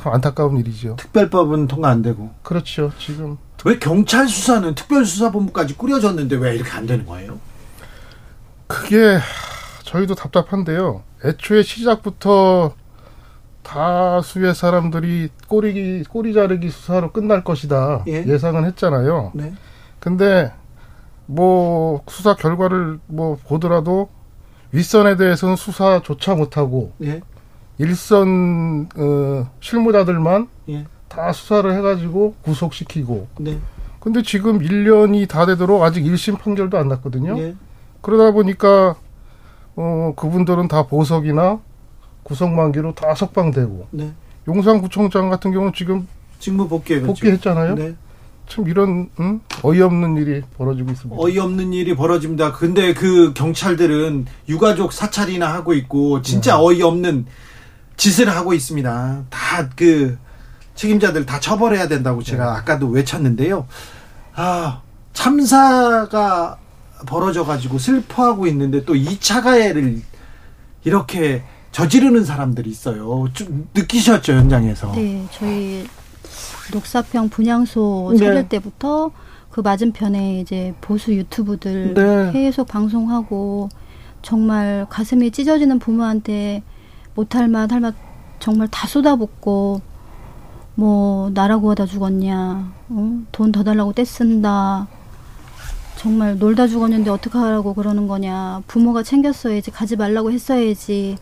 [SPEAKER 19] 안타까운 일이죠.
[SPEAKER 1] 특별법은 통과 안 되고.
[SPEAKER 19] 그렇죠. 지금
[SPEAKER 1] 왜 경찰 수사는 특별수사본부까지 꾸려졌는데 왜 이렇게 안 되는 거예요?
[SPEAKER 19] 그게 저희도 답답한데요. 애초에 시작부터 다수의 사람들이 꼬리기 꼬리 자르기 수사로 끝날 것이다
[SPEAKER 1] 예.
[SPEAKER 19] 상은 했잖아요.
[SPEAKER 1] 네.
[SPEAKER 19] 근데 뭐 수사 결과를 뭐 보더라도 윗선에 대해서는 수사조차 못하고
[SPEAKER 1] 예.
[SPEAKER 19] 일선 어, 실무자들만
[SPEAKER 1] 예.
[SPEAKER 19] 다 수사를 해가지고 구속시키고.
[SPEAKER 1] 네.
[SPEAKER 19] 근데 지금 1년이 다 되도록 아직 1심 판결도 안 났거든요.
[SPEAKER 1] 예.
[SPEAKER 19] 그러다 보니까 어 그분들은 다 보석이나 구속 만기로 다 석방되고
[SPEAKER 1] 네.
[SPEAKER 19] 용산구청장 같은 경우는 지금
[SPEAKER 1] 직무 복귀해
[SPEAKER 19] 복귀했잖아요.
[SPEAKER 1] 네.
[SPEAKER 19] 참 이런 음? 어이없는 일이 벌어지고 있습니다.
[SPEAKER 1] 어이없는 일이 벌어집니다. 근데 그 경찰들은 유가족 사찰이나 하고 있고 진짜 어이없는 짓을 하고 있습니다. 다 그 책임자들 다 처벌해야 된다고 제가 아까도 외쳤는데요. 아, 참사가 벌어져 가지고 슬퍼하고 있는데 또 2차 가해를 이렇게 저지르는 사람들이 있어요. 좀 느끼셨죠, 현장에서?
[SPEAKER 20] 네, 저희 녹사평 분향소
[SPEAKER 1] 네.
[SPEAKER 20] 차릴 때부터 그 맞은편에 이제 보수 유튜브들
[SPEAKER 1] 네.
[SPEAKER 20] 계속 방송하고 정말 가슴이 찢어지는 부모한테 못할 맛 할 맛 정말 다 쏟아붓고 뭐 나라고 하다 죽었냐 어? 돈더 달라고 떼쓴다 정말 놀다 죽었는데 어떡하라고 그러는 거냐 부모가 챙겼어야지 가지 말라고 했어야지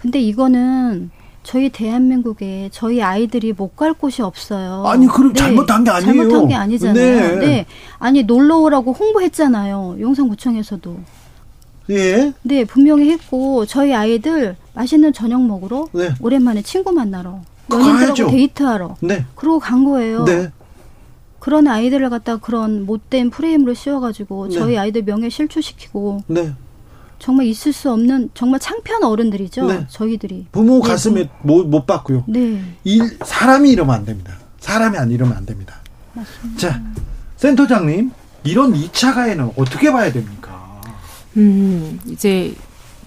[SPEAKER 20] 근데 이거는 저희 대한민국에 저희 아이들이 못 갈 곳이 없어요.
[SPEAKER 1] 아니, 그럼 잘못한 게 아니에요.
[SPEAKER 20] 잘못한 게 아니잖아요.
[SPEAKER 1] 네.
[SPEAKER 20] 네. 아니 놀러 오라고 홍보했잖아요. 용산구청에서도.
[SPEAKER 1] 예.
[SPEAKER 20] 네, 분명히 했고 저희 아이들 맛있는 저녁 먹으러
[SPEAKER 1] 네.
[SPEAKER 20] 오랜만에 친구 만나러. 연인들하고 데이트하러
[SPEAKER 1] 네.
[SPEAKER 20] 그러고 간 거예요.
[SPEAKER 1] 네.
[SPEAKER 20] 그런 아이들을 갖다 그런 못된 프레임으로 씌워가지고
[SPEAKER 1] 네.
[SPEAKER 20] 저희 아이들 명예 실추시키고
[SPEAKER 1] 네.
[SPEAKER 20] 정말 있을 수 없는 정말 창피한 어른들이죠.
[SPEAKER 1] 네.
[SPEAKER 20] 저희들이.
[SPEAKER 1] 부모
[SPEAKER 20] 네,
[SPEAKER 1] 가슴에 못, 못 받고요.
[SPEAKER 20] 네.
[SPEAKER 1] 일, 사람이 이러면 안 됩니다. 사람이 안 이러면 안 됩니다. 자, 센터장님, 이런 2차 가해는 어떻게 봐야 됩니까?
[SPEAKER 21] 음, 이제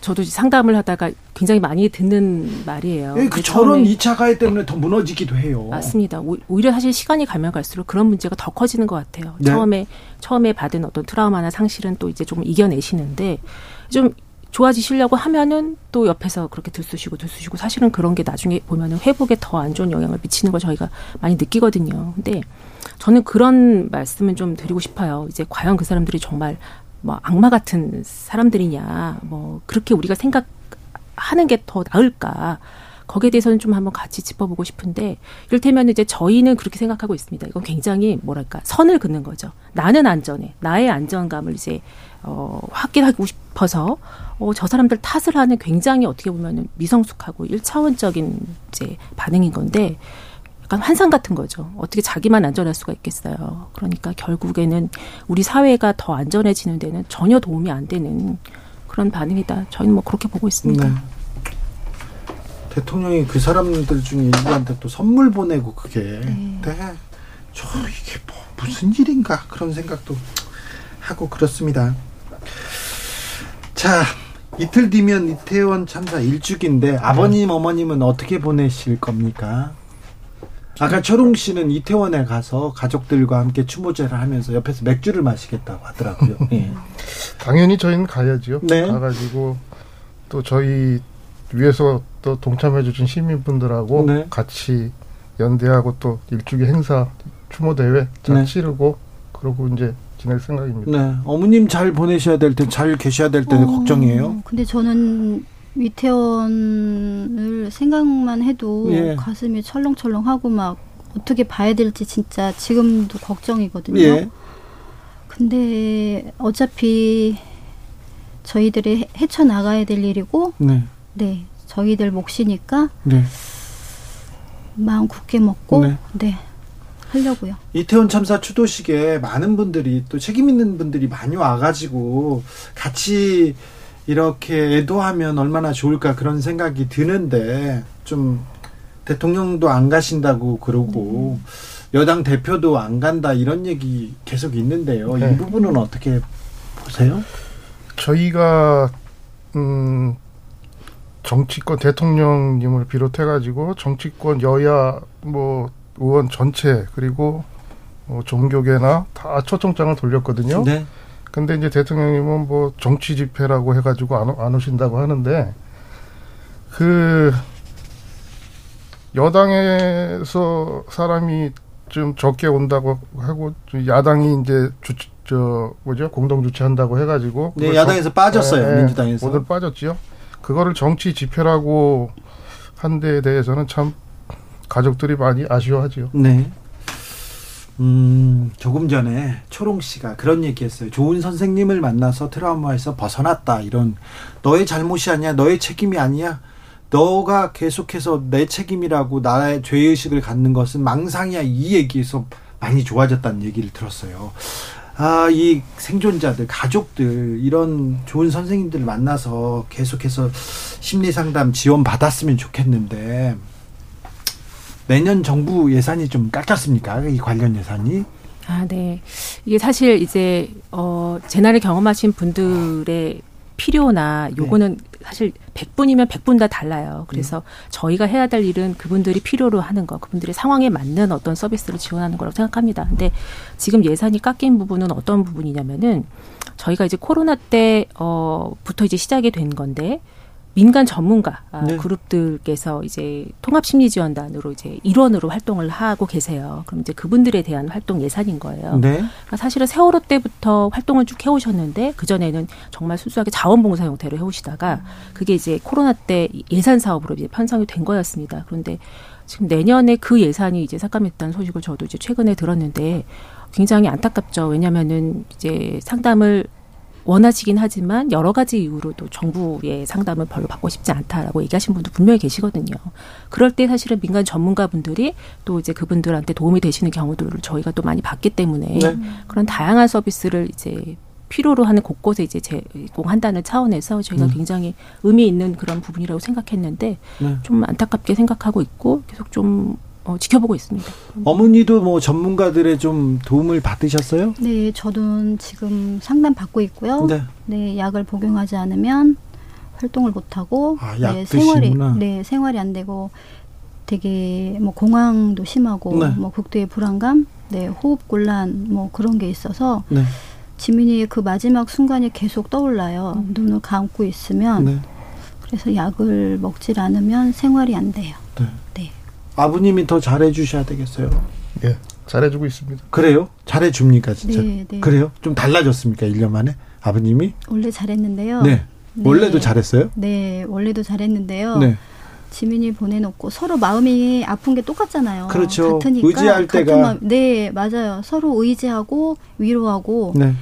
[SPEAKER 21] 저도 이제 상담을 하다가 굉장히 많이 듣는 말이에요.
[SPEAKER 1] 예, 그 저런
[SPEAKER 21] 처음에
[SPEAKER 1] 2차 가해 때문에 더 무너지기도 해요.
[SPEAKER 21] 맞습니다. 오- 오히려 사실 시간이 가면 갈수록 그런 문제가 더 커지는 것 같아요.
[SPEAKER 1] 네.
[SPEAKER 21] 처음에 처음에 받은 어떤 트라우마나 상실은 또 이제 좀 이겨내시는데 좀 좋아지시려고 하면은 또 옆에서 그렇게 들쑤시고 들쑤시고 사실은 그런 게 나중에 보면은 회복에 더 안 좋은 영향을 미치는 걸 저희가 많이 느끼거든요. 근데 저는 그런 말씀은 좀 드리고 싶어요. 이제 과연 그 사람들이 정말 뭐 악마 같은 사람들이냐, 뭐 그렇게 우리가 생각하는 게 더 나을까? 거기에 대해서는 좀 한번 같이 짚어보고 싶은데 이를테면 이제 저희는 그렇게 생각하고 있습니다. 이건 굉장히 뭐랄까 선을 긋는 거죠. 나는 안전해. 나의 안정감을 이제 어, 확인하고 싶어서 어, 저 사람들 탓을 하는 굉장히 어떻게 보면은 미성숙하고 일차원적인 이제 반응인 건데 약간 환상 같은 거죠. 어떻게 자기만 안전할 수가 있겠어요. 그러니까 결국에는 우리 사회가 더 안전해지는 데는 전혀 도움이 안 되는 그런 반응이다. 저희는 뭐 그렇게 보고 있습니다. 네.
[SPEAKER 1] 대통령이 그 사람들 중에 일부한테 또 선물 보내고 그게 네. 네. 저 이게 뭐 무슨 일인가 그런 생각도 하고 그렇습니다. 자 이틀 뒤면 이태원 참사 일주기인데 아버님 어머님은 어떻게 보내실 겁니까? 아까 철웅 씨는 이태원에 가서 가족들과 함께 추모제를 하면서 옆에서 맥주를 마시겠다고 하더라고요. 예.
[SPEAKER 19] 당연히 저희는 가야죠. 네. 가가지고 또 저희 위에서 또 동참해 주신 시민분들하고 네. 같이 연대하고 또 일주기 행사 추모 대회 잘 네. 치르고 그러고 이제 지낼 생각입니다.
[SPEAKER 1] 네. 어머님 잘 보내셔야 될 때, 잘 계셔야 될 때는 어, 걱정이에요.
[SPEAKER 20] 근데 저는 위태원을 생각만 해도 예. 가슴이 철렁철렁하고 막 어떻게 봐야 될지 진짜 지금도 걱정이거든요. 예. 근데 어차피 저희들이 헤쳐 나가야 될 일이고, 네. 네 저희들 몫이니까, 네. 마음 굳게 먹고, 네. 네. 하려고요.
[SPEAKER 1] 이태원 참사 추도식에 많은 분들이 또 책임 있는 분들이 많이 와가지고 같이 이렇게 애도하면 얼마나 좋을까 그런 생각이 드는데 좀 대통령도 안 가신다고 그러고 음. 여당 대표도 안 간다 이런 얘기 계속 있는데요. 네. 이 부분은 어떻게 보세요?
[SPEAKER 19] 저희가 음 정치권 대통령님을 비롯해 가지고 정치권 여야 뭐 의원 전체 그리고 뭐 종교계나 다 초청장을 돌렸거든요. 네. 근데 이제 대통령님은 뭐 정치 집회라고 해가지고 안, 안 오신다고 하는데 그 여당에서 사람이 좀 적게 온다고 하고 야당이 이제 주, 저 뭐죠 공동 주최한다고 해가지고
[SPEAKER 1] 네 야당에서 정, 빠졌어요 네, 민주당에서
[SPEAKER 19] 모두 빠졌지요. 그거를 정치 집회라고 한 데에 대해서는 참 가족들이 많이 아쉬워하죠.
[SPEAKER 1] 네. 음, 조금 전에 초롱 씨가 그런 얘기했어요. 좋은 선생님을 만나서 트라우마에서 벗어났다. 이런 너의 잘못이 아니야. 너의 책임이 아니야. 너가 계속해서 내 책임이라고 나의 죄의식을 갖는 것은 망상이야. 이 얘기에서 많이 좋아졌다는 얘기를 들었어요. 아, 이 생존자들, 가족들, 이런 좋은 선생님들을 만나서 계속해서 심리 상담 지원 받았으면 좋겠는데, 내년 정부 예산이 좀 깎였습니까? 이 관련 예산이?
[SPEAKER 21] 아, 네. 이게 사실 이제 어 재난을 경험하신 분들의 필요나 요거는 네. 사실 100분이면 100분 다 달라요. 그래서 네. 저희가 해야 될 일은 그분들이 필요로 하는 거, 그분들의 상황에 맞는 어떤 서비스를 지원하는 거라고 생각합니다. 근데 지금 예산이 깎인 부분은 어떤 부분이냐면은 저희가 이제 코로나 때 어부터 이제 시작이 된 건데 민간 전문가 아, 네. 그룹들께서 이제 통합심리지원단으로 이제 일원으로 활동을 하고 계세요. 그럼 이제 그분들에 대한 활동 예산인 거예요. 네. 그러니까 사실은 세월호 때부터 활동을 쭉 해오셨는데 그 전에는 정말 순수하게 자원봉사 형태로 해오시다가 그게 이제 코로나 때 예산 사업으로 이제 편성이 된 거였습니다. 그런데 지금 내년에 그 예산이 이제 삭감했다는 소식을 저도 이제 최근에 들었는데 굉장히 안타깝죠. 왜냐하면은 이제 상담을 원하시긴 하지만 여러 가지 이유로도 정부의 상담을 별로 받고 싶지 않다라고 얘기하신 분도 분명히 계시거든요. 그럴 때 사실은 민간 전문가분들이 또 이제 그분들한테 도움이 되시는 경우들을 저희가 또 많이 봤기 때문에 네. 그런 다양한 서비스를 이제 필요로 하는 곳곳에 이제 제공한다는 차원에서 저희가 음. 굉장히 의미 있는 그런 부분이라고 생각했는데 네. 좀 안타깝게 생각하고 있고 계속 좀 어, 지켜보고 있습니다.
[SPEAKER 1] 어머니도 뭐 전문가들의 좀 도움을 받으셨어요?
[SPEAKER 20] 네, 저도 지금 상담 받고 있고요. 네. 네, 약을 복용하지 않으면 활동을 못 하고
[SPEAKER 1] 아, 네, 생활이
[SPEAKER 20] 네, 생활이 안 되고 되게 뭐 공황도 심하고 네. 뭐 극도의 불안감, 네, 호흡 곤란 뭐 그런 게 있어서 네. 지민이의 그 마지막 순간이 계속 떠올라요. 음. 눈을 감고 있으면 네. 그래서 약을 먹질 않으면 생활이 안 돼요.
[SPEAKER 1] 아버님이 더 잘해주셔야 되겠어요.
[SPEAKER 19] 예, 잘해주고 있습니다.
[SPEAKER 1] 그래요? 잘해줍니까, 진짜? 네, 네. 그래요? 좀 달라졌습니까, 1년 만에? 아버님이?
[SPEAKER 20] 원래 잘했는데요.
[SPEAKER 1] 네. 네. 원래도 잘했어요?
[SPEAKER 20] 네, 원래도 잘했는데요. 네. 지민이 보내놓고 서로 마음이 아픈 게 똑같잖아요.
[SPEAKER 1] 그렇죠.
[SPEAKER 20] 같으니까
[SPEAKER 1] 의지할 때가
[SPEAKER 20] 마음, 네 맞아요. 서로 의지하고 위로하고
[SPEAKER 1] 네.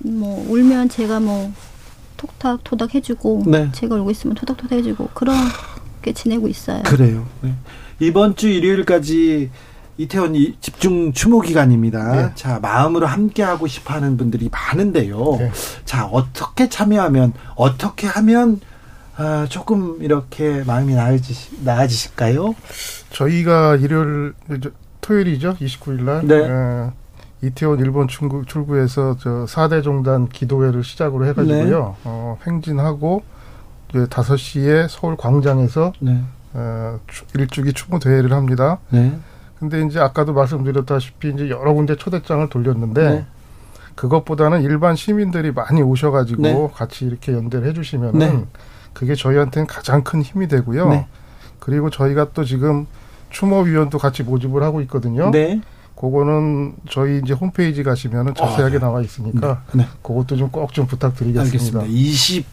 [SPEAKER 20] 뭐 울면 제가 뭐 톡탁 토닥 해주고
[SPEAKER 1] 네.
[SPEAKER 20] 제가 울고 있으면 토닥토닥 해주고 그렇게 지내고 있어요.
[SPEAKER 1] 그래요. 네. 이번 주 일요일까지 이태원 집중 추모 기간입니다.
[SPEAKER 19] 네.
[SPEAKER 1] 자, 마음으로 함께 하고 싶어 하는 분들이 많은데요.
[SPEAKER 19] 네.
[SPEAKER 1] 자, 어떻게 참여하면, 어떻게 하면, 아, 조금 이렇게 마음이 나아지시, 나아지실까요?
[SPEAKER 19] 저희가 일요일, 토요일이죠? 29일 날.
[SPEAKER 1] 네.
[SPEAKER 19] 에, 이태원 일본 출구, 출구에서 저 4대 종단 기도회를 시작으로 해가지고요.
[SPEAKER 1] 네.
[SPEAKER 19] 어, 행진하고, 이제 5시에 서울 광장에서
[SPEAKER 1] 네.
[SPEAKER 19] 어, 일주기 추모 대회를 합니다.
[SPEAKER 1] 네.
[SPEAKER 19] 근데 이제 아까도 말씀드렸다시피 이제 여러 군데 초대장을 돌렸는데
[SPEAKER 1] 네.
[SPEAKER 19] 그것보다는 일반 시민들이 많이 오셔가지고
[SPEAKER 1] 네.
[SPEAKER 19] 같이 이렇게 연대를 해주시면은
[SPEAKER 1] 네.
[SPEAKER 19] 그게 저희한테는 가장 큰 힘이 되고요.
[SPEAKER 1] 네.
[SPEAKER 19] 그리고 저희가 또 지금 추모위원도 같이 모집을 하고 있거든요.
[SPEAKER 1] 네.
[SPEAKER 19] 그거는 저희 이제 홈페이지 가시면은 자세하게
[SPEAKER 1] 어, 네.
[SPEAKER 19] 나와 있으니까
[SPEAKER 1] 네.
[SPEAKER 19] 그것도 좀꼭좀 부탁드리겠습니다.
[SPEAKER 1] 알겠습니다.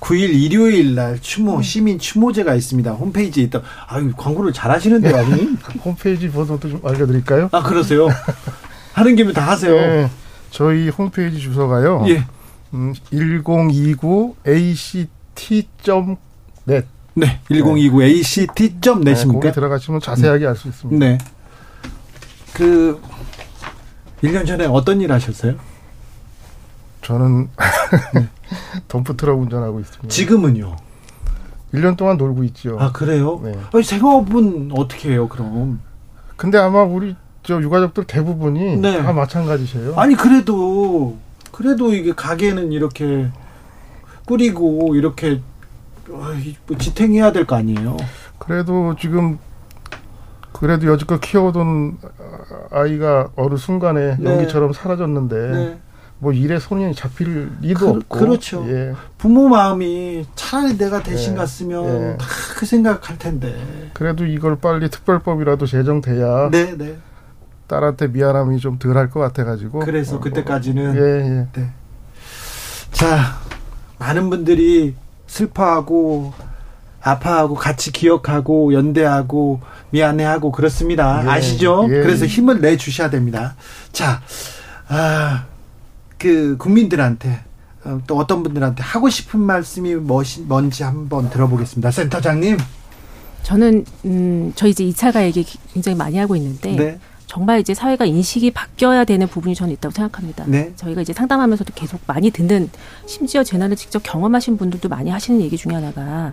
[SPEAKER 1] 29일 일요일 날 추모, 시민 추모제가 있습니다. 홈페이지에 있다. 아유, 광고를 잘 하시는데요, 아버님?
[SPEAKER 19] 홈페이지 번호도 좀 알려드릴까요?
[SPEAKER 1] 아, 그러세요? 하는 김에 다 하세요.
[SPEAKER 19] 네, 저희 홈페이지 주소가요.
[SPEAKER 1] 예.
[SPEAKER 19] 음, 1029act.net.
[SPEAKER 1] 네, 1029act.net입니까?
[SPEAKER 19] 거기 들어가시면 자세하게 알 수 있습니다.
[SPEAKER 1] 네. 그 1년 전에 어떤 일 하셨어요?
[SPEAKER 19] 저는 덤프 트럭 운전하고 있습니다.
[SPEAKER 1] 지금은요?
[SPEAKER 19] 1년 동안 놀고 있죠.
[SPEAKER 1] 아, 그래요?
[SPEAKER 19] 네.
[SPEAKER 1] 아니, 생업은 어떻게 해요, 그럼?
[SPEAKER 19] 근데 아마 우리 저 유가족들 대부분이
[SPEAKER 1] 네.
[SPEAKER 19] 다 마찬가지세요.
[SPEAKER 1] 아니, 그래도, 그래도 이게 가게는 이렇게 꾸리고, 이렇게, 어이, 뭐 지탱해야 될 거 아니에요?
[SPEAKER 19] 그래도 지금 그래도 여지껏 키워둔 아이가 어느 순간에
[SPEAKER 1] 네.
[SPEAKER 19] 연기처럼 사라졌는데
[SPEAKER 1] 네.
[SPEAKER 19] 뭐 일에 손이 잡힐 리도
[SPEAKER 1] 그,
[SPEAKER 19] 없고
[SPEAKER 1] 그렇죠.
[SPEAKER 19] 예.
[SPEAKER 1] 부모 마음이 차라리 내가 대신
[SPEAKER 19] 예.
[SPEAKER 1] 갔으면
[SPEAKER 19] 예.
[SPEAKER 1] 다그 생각할 텐데.
[SPEAKER 19] 그래도 이걸 빨리 특별법이라도 제정돼야
[SPEAKER 1] 네, 네.
[SPEAKER 19] 딸한테 미안함이 좀 덜할 것 같아가지고
[SPEAKER 1] 그래서 그때까지는
[SPEAKER 19] 예, 예.
[SPEAKER 1] 네. 자, 많은 분들이 슬퍼하고 아파하고 같이 기억하고 연대하고 미안해하고 그렇습니다.
[SPEAKER 19] 예,
[SPEAKER 1] 아시죠?
[SPEAKER 19] 예.
[SPEAKER 1] 그래서 힘을 내 주셔야 됩니다. 자, 아, 그 국민들한테 어, 또 어떤 분들한테 하고 싶은 말씀이 뭐시, 뭔지 한번 들어보겠습니다. 센터장님.
[SPEAKER 21] 저는 음, 저희 이제 2차 가 얘기 굉장히 많이 하고 있는데
[SPEAKER 1] 네.
[SPEAKER 21] 정말 이제 사회가 인식이 바뀌어야 되는 부분이 저는 있다고 생각합니다.
[SPEAKER 1] 네.
[SPEAKER 21] 저희가 이제 상담하면서도 계속 많이 듣는 심지어 재난을 직접 경험하신 분들도 많이 하시는 얘기 중에 하나가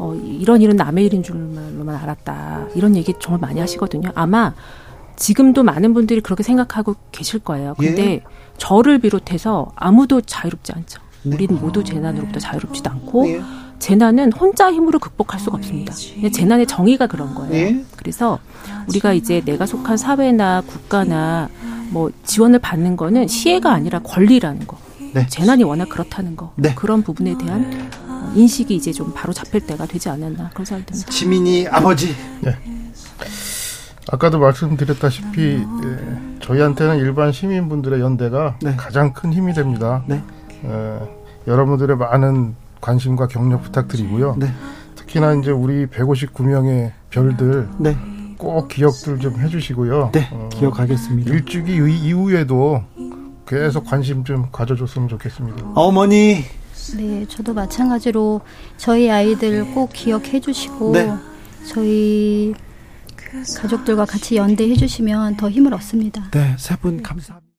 [SPEAKER 21] 어, 이런 일은 남의 일인 줄로만 알았다. 이런 얘기 정말 많이 하시거든요. 아마 지금도 많은 분들이 그렇게 생각하고 계실 거예요. 근데
[SPEAKER 1] 예.
[SPEAKER 21] 저를 비롯해서 아무도 자유롭지 않죠.
[SPEAKER 1] 네.
[SPEAKER 21] 우리는 모두 재난으로부터 자유롭지도 않고
[SPEAKER 1] 예.
[SPEAKER 21] 재난은 혼자 힘으로 극복할 수가 없습니다. 재난의 정의가 그런 거예요.
[SPEAKER 1] 예.
[SPEAKER 21] 그래서 우리가 이제 내가 속한 사회나 국가나 뭐 지원을 받는 거는 시혜가 아니라 권리라는 거.
[SPEAKER 1] 네.
[SPEAKER 21] 재난이 워낙 그렇다는 거.
[SPEAKER 1] 네.
[SPEAKER 21] 그런 부분에 대한 어, 인식이 이제 좀 바로 잡힐 때가 되지 않았나 그런 생각이 듭니다.
[SPEAKER 1] 지민이 아버지.
[SPEAKER 19] 아까도 말씀드렸다시피 예, 저희한테는 일반 시민분들의 연대가 가장 큰 힘이 됩니다.
[SPEAKER 1] 네.
[SPEAKER 19] 예, 여러분들의 많은 관심과 격려 부탁드리고요.
[SPEAKER 1] 네.
[SPEAKER 19] 특히나 이제 우리 159명의 별들
[SPEAKER 1] 네.
[SPEAKER 19] 꼭 기억들 좀 해주시고요.
[SPEAKER 1] 네,
[SPEAKER 19] 어,
[SPEAKER 1] 기억하겠습니다.
[SPEAKER 19] 일주기 이- 이후에도 계속 관심 좀 가져줬으면 좋겠습니다.
[SPEAKER 1] 어머니.
[SPEAKER 20] 네, 저도 마찬가지로 저희 아이들 꼭 기억해 주시고
[SPEAKER 1] 네.
[SPEAKER 20] 저희 가족들과 같이 연대해 주시면 더 힘을 얻습니다.
[SPEAKER 1] 네, 세 분 감사합니다.